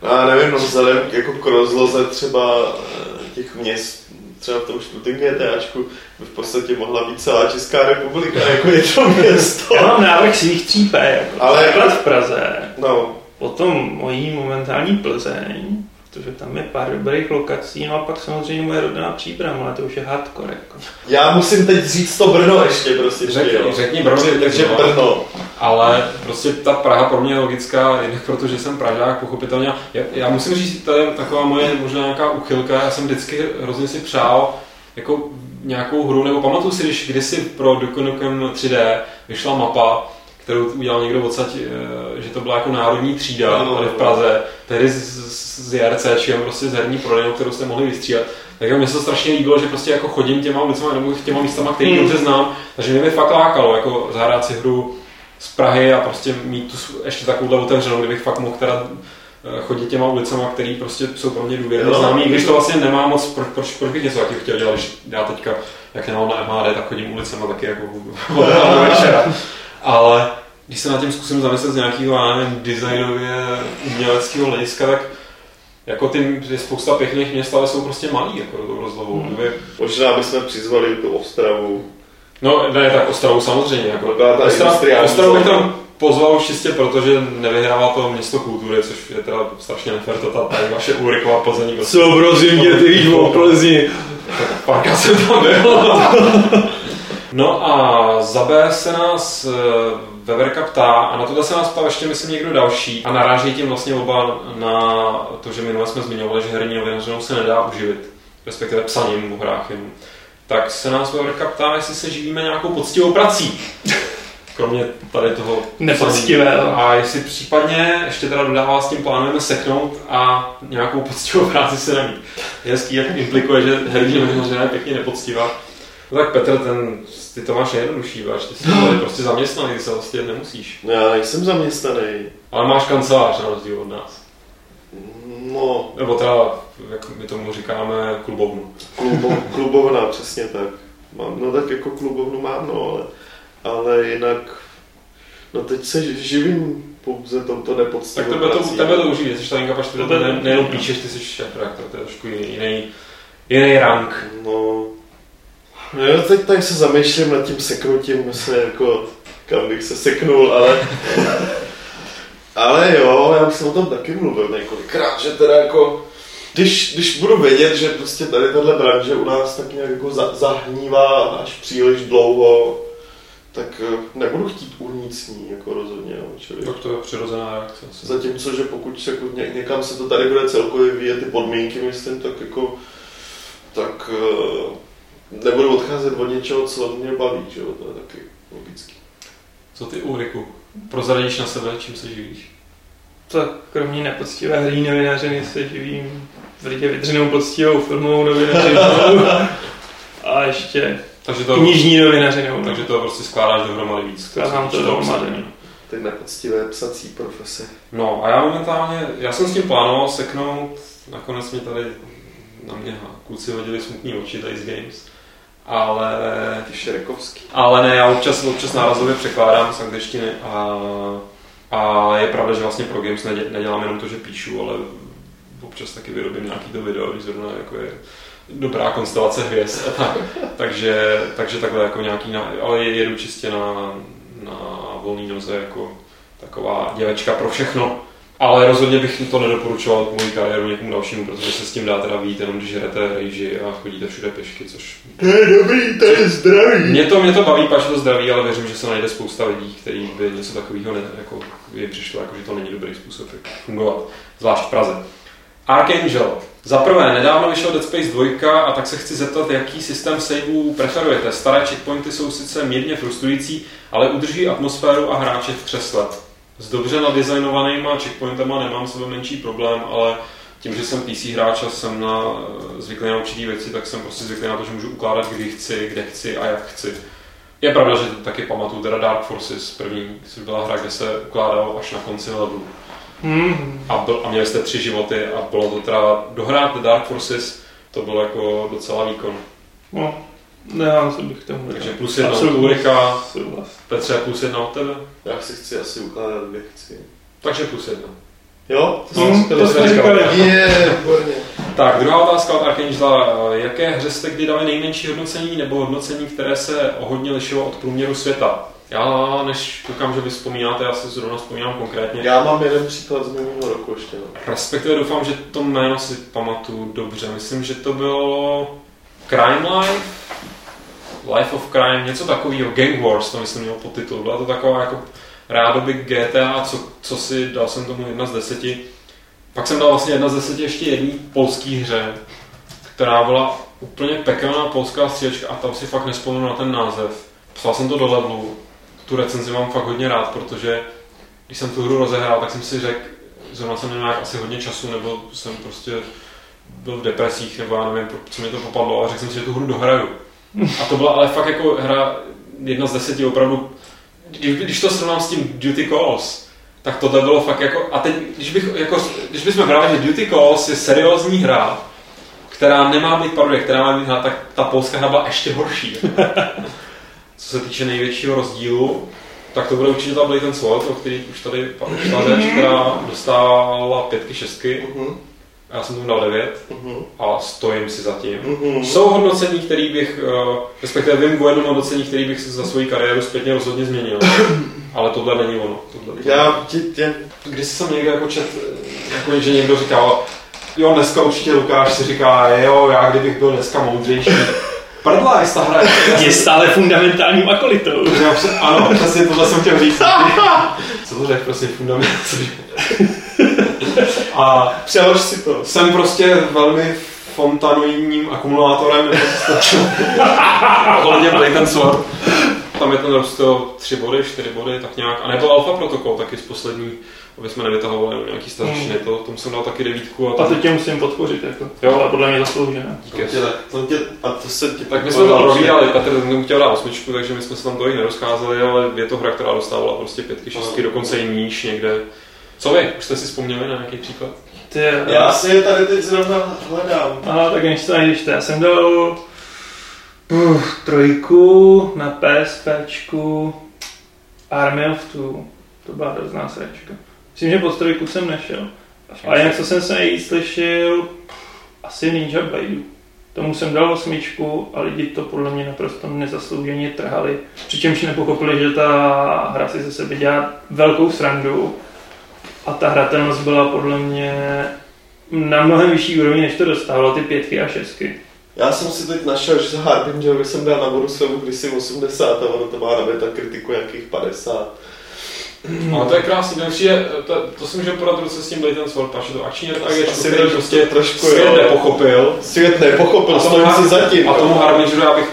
No, já nevím, no vzhledem k- jako k rozloze třeba eh, těch měst, třeba v tom čtvrtém GTAčku by v podstatě mohla být celá Česká republika, jako je to město. Já mám návrh svých 3P, jako Ale- v Praze, No, potom mojí momentální Plzeň, protože tam je pár dobrých lokací, no a pak samozřejmě moje rodná příbram, ale to už je hardcore. Jako. já musím teď říct to Brno ještě prostě. Řekni- řekni Brno, takže, takže no. Brno. Ale prostě ta Praha pro mě je logická, jednak protože jsem Pražák, pochopitelně. Já, já musím říct, to je taková moje možná nějaká uchylka, já jsem vždycky hrozně si přál jako nějakou hru, nebo pamatuju si, když kdysi pro Duke Nukem 3D vyšla mapa, kterou udělal někdo odsaď, eh, že to byla jako národní třída Ano, tady v. Praze, tehdy z, z, z JRCčkem, prostě z herní prodejnou, kterou jste mohli vystřídat. Tak mně se to strašně líbilo, že prostě jako chodím těma ulicama nebo těma místama, který Hmm. dobře znám, takže mě by fakt lákalo jako zahrát si hru z Prahy a prostě mít tu s- ještě takovouhle otevřenou, kdybych fakt mohl teda eh, chodit těma ulicama, které prostě jsou pro mě důvěrně Jo. známý, když to vlastně nemá moc, proč, proč, proč bych něco takového chtěl dělat, když já teďka, jak nemám na MHD, tak chodím ulicama taky jako od večera. Ale když se na tím zkusím zamyslet z nějakého, já nevím, designově uměleckého hlediska, tak jako ty, je spousta pěkných měst, ale jsou prostě malý, jako tou rozlohou. Kdyby- Možná bychom přizvali tu Ostravu. No, ne, tak Ostravu samozřejmě. Jako. Ta Ostravu, industriální Ostravu bych tam pozval už čistě proto, že nevyhrává to město kultury, což je teda strašně nefér, to ta tady vaše Ulriková Plzeň. Prostě. Co prosím tě, ty víš o Plzni. Párkrát jsem tam byl. No a za B se nás eh, Veverka ptá, a na tohle se nás ptá ještě myslím někdo další, a naráží tím vlastně oba na to, že minule jsme zmiňovali, že herní novinařinou se nedá uživit, respektive psaním v hrách jenom. Tak se nás Veverka ptá, jestli se živíme nějakou poctivou prací. Kromě tady toho Nepoctivého. A jestli případně ještě teda dodává s tím plánujeme seknout a nějakou poctivou práci se nemít. Je hezký, jak implikuje, že herní novinařina je pěkně nepoctivá. No tak Petr, ten, ty to máš nejjednodušší, váš, ty jsi tady prostě zaměstnaný, ty se vlastně nemusíš. No, já nejsem zaměstnaný. Ale máš kancelář na rozdíl od nás. No, Nebo teda, jak my tomu říkáme, klubovnu. klubo, klubovna, přesně tak. Mám, no tak jako klubovnu mám, no, ale, ale jinak, no teď se živím pouze touto Tak nepoctivou tebe to, tebe to uživí, jsi tady to Tebe- ne, nejenom píšeš, ty jsi šéf redaktor, to je trošku jiný, jiný rank. No, no teď tak se zamýšlím nad tím seknutím, myslím, jako, kam bych se seknul, ale, ale jo, já už jsem o tom taky mluvil několikrát, že teda jako, když, když budu vědět, že prostě tady tahle branže u nás tak nějak jako za, zahnívá až příliš dlouho, tak eh, nebudu chtít uhnít s ní, jako rozhodně, jo, čili... Tak to je přirozená reakce. asi. Zatímco, že pokud se jako ně, někam se to tady bude celkově vyvíjet, ty podmínky, myslím, tak jako, tak eh, nebudu odcházet od něčeho, co mě baví, že jo, to je taky logický. Co ty Ulriku? Prozradíš na sebe, čím se živíš? Tak kromě nepoctivé hry novinařiny se živím tvrdě vydřenou poctivou filmovou novinařinou a ještě Takže to, knižní novinařinou. takže to prostě skládáš dohromady víc. Skládám to dohromady. no. Ty nepoctivé psací profese. No a já momentálně, já jsem s tím plánoval seknout, nakonec mě tady na mě kluci hodili smutný oči tady z Games, ale, Ty Šerekovský. ale ne, já občas, občas nárazově překládám z angličtiny a, a je pravda, že vlastně pro Games nedě, nedělám jenom to, že píšu, ale občas taky vyrobím nějaký to video, když zrovna jako je dobrá konstelace hvězd tak. takže, takže takhle jako nějaký, na, ale jedu čistě na, na volný noze jako taková děvečka pro všechno. Ale rozhodně bych to nedoporučoval moji kariéru někomu dalšímu, protože se s tím dá teda vít jenom když hrajete rejži a chodíte všude pěšky, což... To je dobrý, to je zdravý. Mě to, mě to baví, pač to zdraví, ale věřím, že se najde spousta lidí, který by něco takového ne, jako, by přišlo, jako, že to není dobrý způsob, jak fungovat, zvlášť v Praze. Archangel. Za prvé, nedávno vyšel Dead Space 2 a tak se chci zeptat, jaký systém saveů preferujete. Staré checkpointy jsou sice mírně frustrující, ale udrží atmosféru a hráče v křesle. S dobře nadizajnovanýma checkpointama nemám sebe menší problém, ale tím, že jsem PC hráč a jsem na, zvyklý na určitý věci, tak jsem prostě zvyklý na to, že můžu ukládat, kdy chci, kde chci a jak chci. Je pravda, že taky pamatuju teda Dark Forces první, což byla hra, kde se ukládalo až na konci levelu. Hmm. A, byl, a měli jste tři životy a bylo to teda dohrát Dark Forces, to bylo jako docela výkon. No, nemám co bych k tomu Takže řekl. plus jedna od Ulrika. Petře plus jedna od tebe, Já si chci asi ukládat, kde chci. takže plus jedna. Jo? To Hmm, jsem to jsme říkali. Je, výborně. Tak, druhá otázka od Archangela. Jaké hře jste kdy dali nejmenší hodnocení nebo hodnocení, které se o hodně lišilo od průměru světa? Já, než koukám, že vy vzpomínáte, já si zrovna vzpomínám konkrétně. Já mám jeden příklad z minulého roku ještě. No. Respektive doufám, že to jméno si pamatuju dobře. Myslím, že to bylo Crime Life, Life of Crime, něco takového, Gang Wars, to myslím měl podtitul. Byla to taková jako rádoby GTA, co, co si dal jsem tomu jedna z deseti. Pak jsem dal vlastně jedna z deseti ještě jedný polský hře, která byla úplně pekelná polská střílečka a tam si fakt nespomenu na ten název. Psal jsem to do levelu, tu recenzi mám fakt hodně rád, protože když jsem tu hru rozehrál, tak jsem si řekl, zrovna jsem měl nějak asi hodně času, nebo jsem prostě byl v depresích, nebo já nevím, co mi to popadlo, a řekl jsem si, že tu hru dohraju. A to byla ale fakt jako hra jedna z deseti opravdu, když, to srovnám s tím Duty Calls, tak tohle bylo fakt jako, a teď, když, bych, jako, když bychom brali, že Duty Calls je seriózní hra, která nemá být parodie, která má být hra, tak ta polská hra byla ještě horší. Co se týče největšího rozdílu, tak to bude určitě ta Blade and Sword, o který už tady šla řeč, která dostávala pětky, šestky. Mhm. Já jsem tomu dal devět Mhm. a stojím si za tím. Mhm. Jsou hodnocení, který bych, eh, respektive vím o jednom hodnocení, který bych si za svoji kariéru zpětně rozhodně změnil. Ale tohle není ono. Tohle, Já ti, tě, Když jsem někde jako čet, jako, že někdo říkal, jo, dneska určitě Lukáš si říká, jo, já kdybych byl dneska moudřejší. Prdla, ta hra je... Je stále fundamentálním akolitou. Ano, přesně tohle jsem chtěl říct. Co to řekl, prostě fundament. A přelož si to. jsem prostě velmi fontanoidním akumulátorem, Blade and Sword. Tam je ten rosto 3 body, 4 body, tak nějak. A nebo Alpha Protocol taky z poslední, aby jsme nevytahovali jenom nějaký starší, to, tomu jsem dal taky devítku. A A tam, to tě musím podpořit, jako. Jo. Ale podle mě zasloužené. díky. Tě, to tě, a to se tě Tak my jsme to probírali, Petr tomu chtěl dát osmičku, takže my jsme se tam tolik nerozcházeli, ale je to hra, která dostávala prostě pětky, šestky, dokonce i níž někde. Co vy? Už jste si vzpomněli na nějaký příklad? Ty, Já si je tady teď zrovna hledám. Aha, tak než to najdeš, to já jsem dal uh, trojku na PSPčku Army of Two. To byla hrozná sračka. Myslím, že pod trojku jsem nešel. A jinak co jsem se nejvíc slyšel, asi Ninja Blade. Tomu jsem dal osmičku a lidi to podle mě naprosto nezaslouženě trhali. Přičemž nepochopili, že ta hra si ze sebe dělá velkou srandu a ta hratelnost byla podle mě na mnohem vyšší úrovni, než to dostávalo ty pětky a šestky. Já jsem si teď našel, že za Harbinger jsem dal na Borusovu kdysi 80 a ono to má na kritiku nějakých 50. Ale to je krásný, to, přijde, to, to si můžeme podat ruce s tím Blade and Sword, protože to akční RPG, Asi který trošku- prostě trošku, svět jo. nepochopil. Svět nepochopil, stojím si zatím. A tomu jo. Harbingeru já bych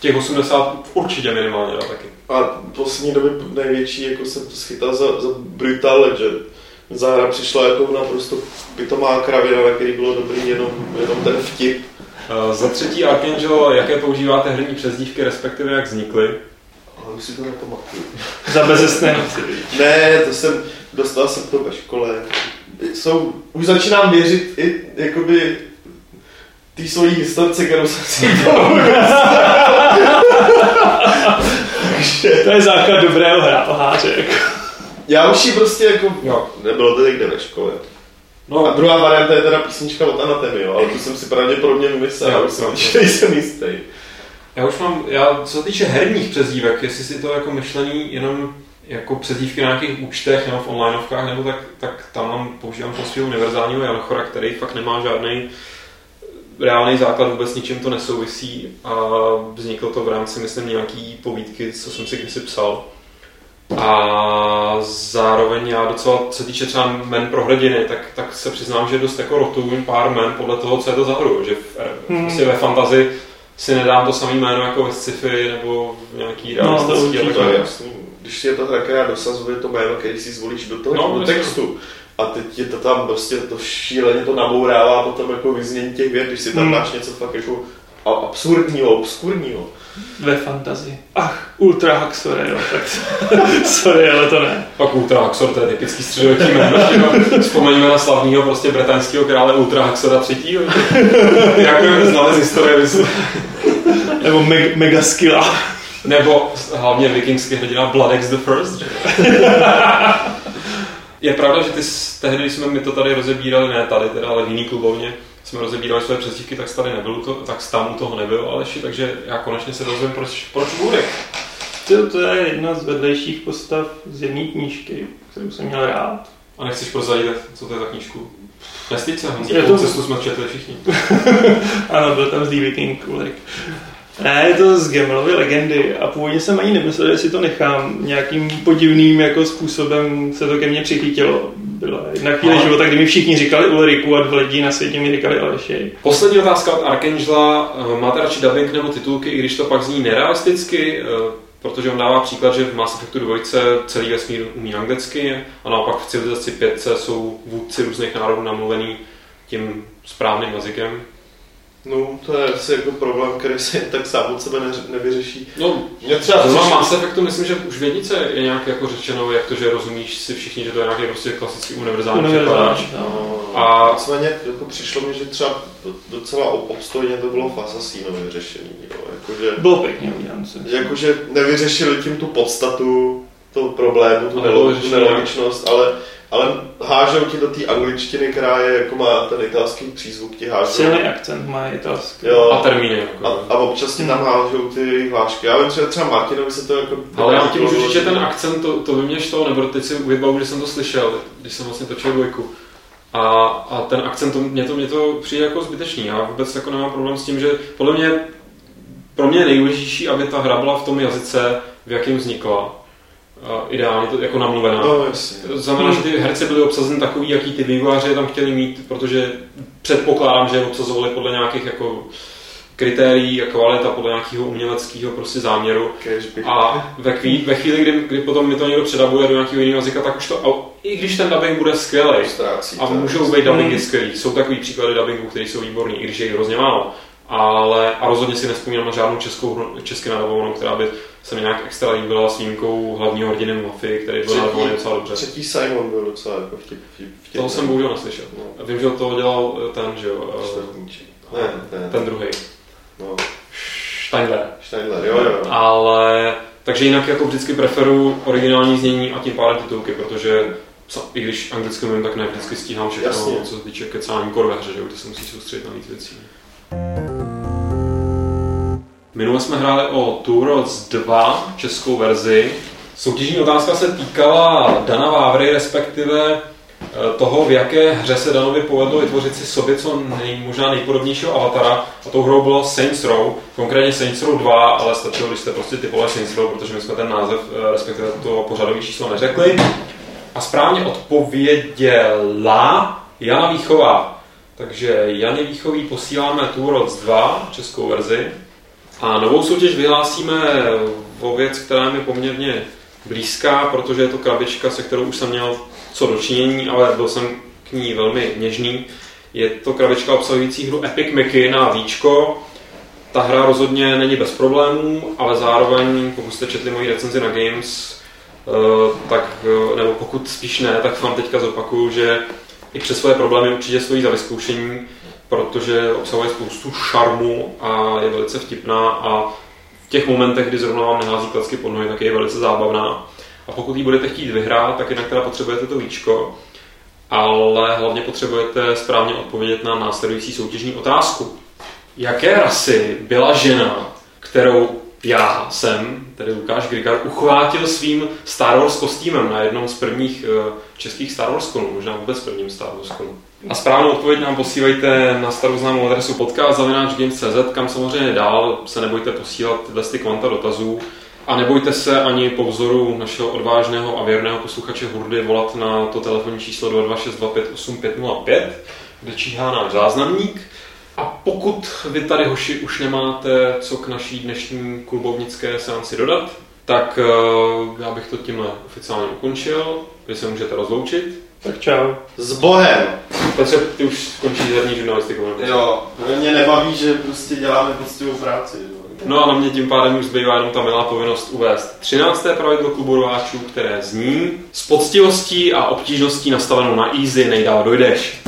těch 80 určitě minimálně dal taky. A v poslední době největší, jako jsem to schytal za, za Brutal Legend. Za hra přišla jako naprosto pitomá kravina, na který bylo dobrý jenom, jenom ten vtip. Uh, za třetí Archangel, jaké používáte herní přezdívky, respektive jak vznikly? Ale už si to nepamatuju. Za bezesné. Ne, to jsem, dostal jsem to ve škole. Jsou, už začínám věřit i, jakoby, ty svojí historce, kterou jsem si Takže To je základ dobrého. Jako. Já už ji prostě jako, Jo. nebylo to někde ve škole. A No, druhá varianta je teda písnička od Anatemy, jo, ale to jsem si pravděpodobně vymyslel, já už jsem nejsem jistý. já už mám, já, co se týče herních přezdívek, jestli si to jako myšlení jenom jako přezdívky na nějakých účtech nebo v onlineovkách, nebo tak, tak tam mám, používám svého univerzálního Janchora, který fakt nemá žádný reálný základ, vůbec ničím to nesouvisí a vzniklo to v rámci, myslím, nějaký povídky, co jsem si kdysi psal. A zároveň já docela, co se týče třeba men pro hrdiny, tak, tak se přiznám, že dost jako rotuju pár men podle toho, co je to za hru. Že v, hmm. vlastně ve fantazi si nedám to samé jméno jako ve sci-fi nebo v nějaký realistický no, to jasný. Když je to hra, která dosazuje to jméno, který si zvolíš do toho no, do textu. A teď je to tam prostě to šíleně to nabourává potom jako vyznění těch věd, když si tam hmm. máš něco fakt jako absurdního, obskurního. Ve fantazii. Ach, Ultra Haxor, jo, tak sorry, ale to ne. Pak Ultra Haxor, to je typický středověký jméno. Vzpomeňme na slavného prostě bretanského krále Ultra Haxora třetího. Jak znali z historie, Nebo me- Megaskilla. Nebo hlavně vikingský hrdina Bloodex the First. je pravda, že ty tehdy, když jsme mi to tady rozebírali, ne tady teda, ale v jiný klubovně, jsme rozebírali své přezdívky, tak tady nebyl, to, tak tam u toho nebyl Aleši, takže já konečně se dozvím, proč, proč Burek. To, to je jedna z vedlejších postav z jedné knížky, kterou jsem měl rád. A nechceš prozradit, co to je za knížku? Nestyď se, je to... cestu jsme četli všichni. ano, byl tam z Viking Ulrik. Ne, je to z Gamelovy legendy a původně jsem ani nemyslel, že si to nechám. Nějakým podivným jako způsobem se to ke mně přichytilo. Byla jedna chvíle Ale... života, kdy mi všichni říkali Ulriku a dva lidi na světě mi říkali Aleši. Poslední otázka od Archangela. Máte radši dubbing nebo titulky, i když to pak zní nerealisticky? Eh, protože on dává příklad, že v Mass Effectu 2 celý vesmír umí anglicky a naopak v civilizaci 5 jsou vůdci různých národů namluvený tím správným jazykem. No, to je asi jako problém, který se tak sám od sebe nevyřeší. No, mě třeba zrovna Mass Effectu myslím, že už v jednice je nějak jako řečeno, jak to, že rozumíš si všichni, že to je nějaký prostě klasický univerzální překladač. No, a nicméně jako přišlo mi, že třeba docela obstojně to bylo v Assassinovi vyřešení. Jo. Jako, že, bylo pěkně Jakože nevyřešili tím tu podstatu toho problému, tu nelogičnost, ale ale hážou ti do té angličtiny, která je, jako má ten italský přízvuk, ti hážou. Silný akcent má italský. Jo. A termíny. Jako. A, a občas ti tam hmm. hážou ty hlášky. Já vím, třeba, třeba Martinovi se to jako... Ale já ti můžu říct, že ten akcent, to, to by mě šlo, nebo teď si vybavu, že jsem to slyšel, když jsem vlastně točil dvojku. A, a ten akcent, to, mě, to, mě to přijde jako zbytečný. Já vůbec jako nemám problém s tím, že podle mě pro mě je nejdůležitější, aby ta hra byla v tom jazyce, v jakém vznikla ideálně to jako namluvená. No, jasně. To znamená, že ty herci byly obsazeny takový, jaký ty vývojáři tam chtěli mít, protože předpokládám, že je obsazovali podle nějakých jako kritérií a kvalita podle nějakého uměleckého prostě záměru. A ve chvíli, ve chvíli kdy, kdy potom mi to někdo předabuje do nějakého jiného jazyka, tak už to, a i když ten dubbing bude skvělý, a můžou být dubbingy skvělý, jsou takový příklady dubbingů, které jsou výborní, i když je jich hrozně málo, ale a rozhodně si nespomínám na žádnou českou, česky nadabovanou, která by se mi nějak extra líbila s výjimkou hlavního hrdiny Mafy, který byl nadabovaný docela dobře. Třetí Simon byl docela jako vtip, vtip, vtip Toho jsem bohužel neslyšel. No. Vím, že to dělal eh, ten, že jo, eh, ne, ne, ten druhý. No. Steindler. Steindler, jo, jo. Ale, takže jinak jako vždycky preferu originální znění a tím pádem titulky, protože i když anglicky mluvím, tak ne vždycky stíhám všechno, Jasně. co se týče kecání kor ve hře, že jo, kde se musí soustředit na víc věcí. Minule jsme hráli o Tours 2, českou verzi. Soutěžní otázka se týkala Dana Vávry, respektive eh, toho, v jaké hře se Danovi povedlo vytvořit si sobě co nej, možná nejpodobnějšího avatara. A tou hrou bylo Saints Row, konkrétně Saints Row 2, ale stačilo, když jste prostě typovali Saints Row, protože my jsme ten název, eh, respektive to pořadové číslo neřekli. A správně odpověděla Jana Výchová. Takže Janě Výchový posíláme Tours 2, českou verzi. A novou soutěž vyhlásíme o věc, která mi poměrně blízká, protože je to krabička, se kterou už jsem měl co dočinění, ale byl jsem k ní velmi něžný. Je to krabička obsahující hru Epic Mickey na víčko. Ta hra rozhodně není bez problémů, ale zároveň, pokud jste četli moji recenzi na Games, eh, tak, eh, nebo pokud spíš ne, tak vám teďka zopakuju, že i přes své problémy určitě stojí za vyzkoušení protože obsahuje spoustu šarmu a je velice vtipná a v těch momentech, kdy zrovna vám nehází klacky pod nohy, tak je velice zábavná. A pokud ji budete chtít vyhrát, tak jinak teda potřebujete to víčko, ale hlavně potřebujete správně odpovědět na následující soutěžní otázku. Jaké rasy byla žena, kterou Já jsem, tedy Lukáš Grigar, uchvátil svým Star Wars kostýmem na jednom z prvních uh, českých Star Wars konů, možná vůbec prvním Star Wars konů. A správnou odpověď nám posílejte na starou známou adresu podcast.games.cz, kam samozřejmě dál se nebojte posílat tyhle ty kvanta dotazů. A nebojte se ani po vzoru našeho odvážného a věrného posluchače Hurdy volat na to telefonní číslo 226258505, kde číhá náš záznamník. A pokud vy tady, hoši, už nemáte co k naší dnešní klubovnické seanci dodat, tak uh, já bych to tímhle oficiálně ukončil. Vy se můžete rozloučit. Tak čau. S Bohem! Petře, ty už skončíš herní žurnalistiku. Jo, mě nebaví, že prostě děláme poctivou práci. No a na mě tím pádem už zbývá jenom ta milá povinnost uvést 13. pravidlo klubu rváčů, které zní s poctivostí a obtížností nastavenou na easy nejdál dojdeš.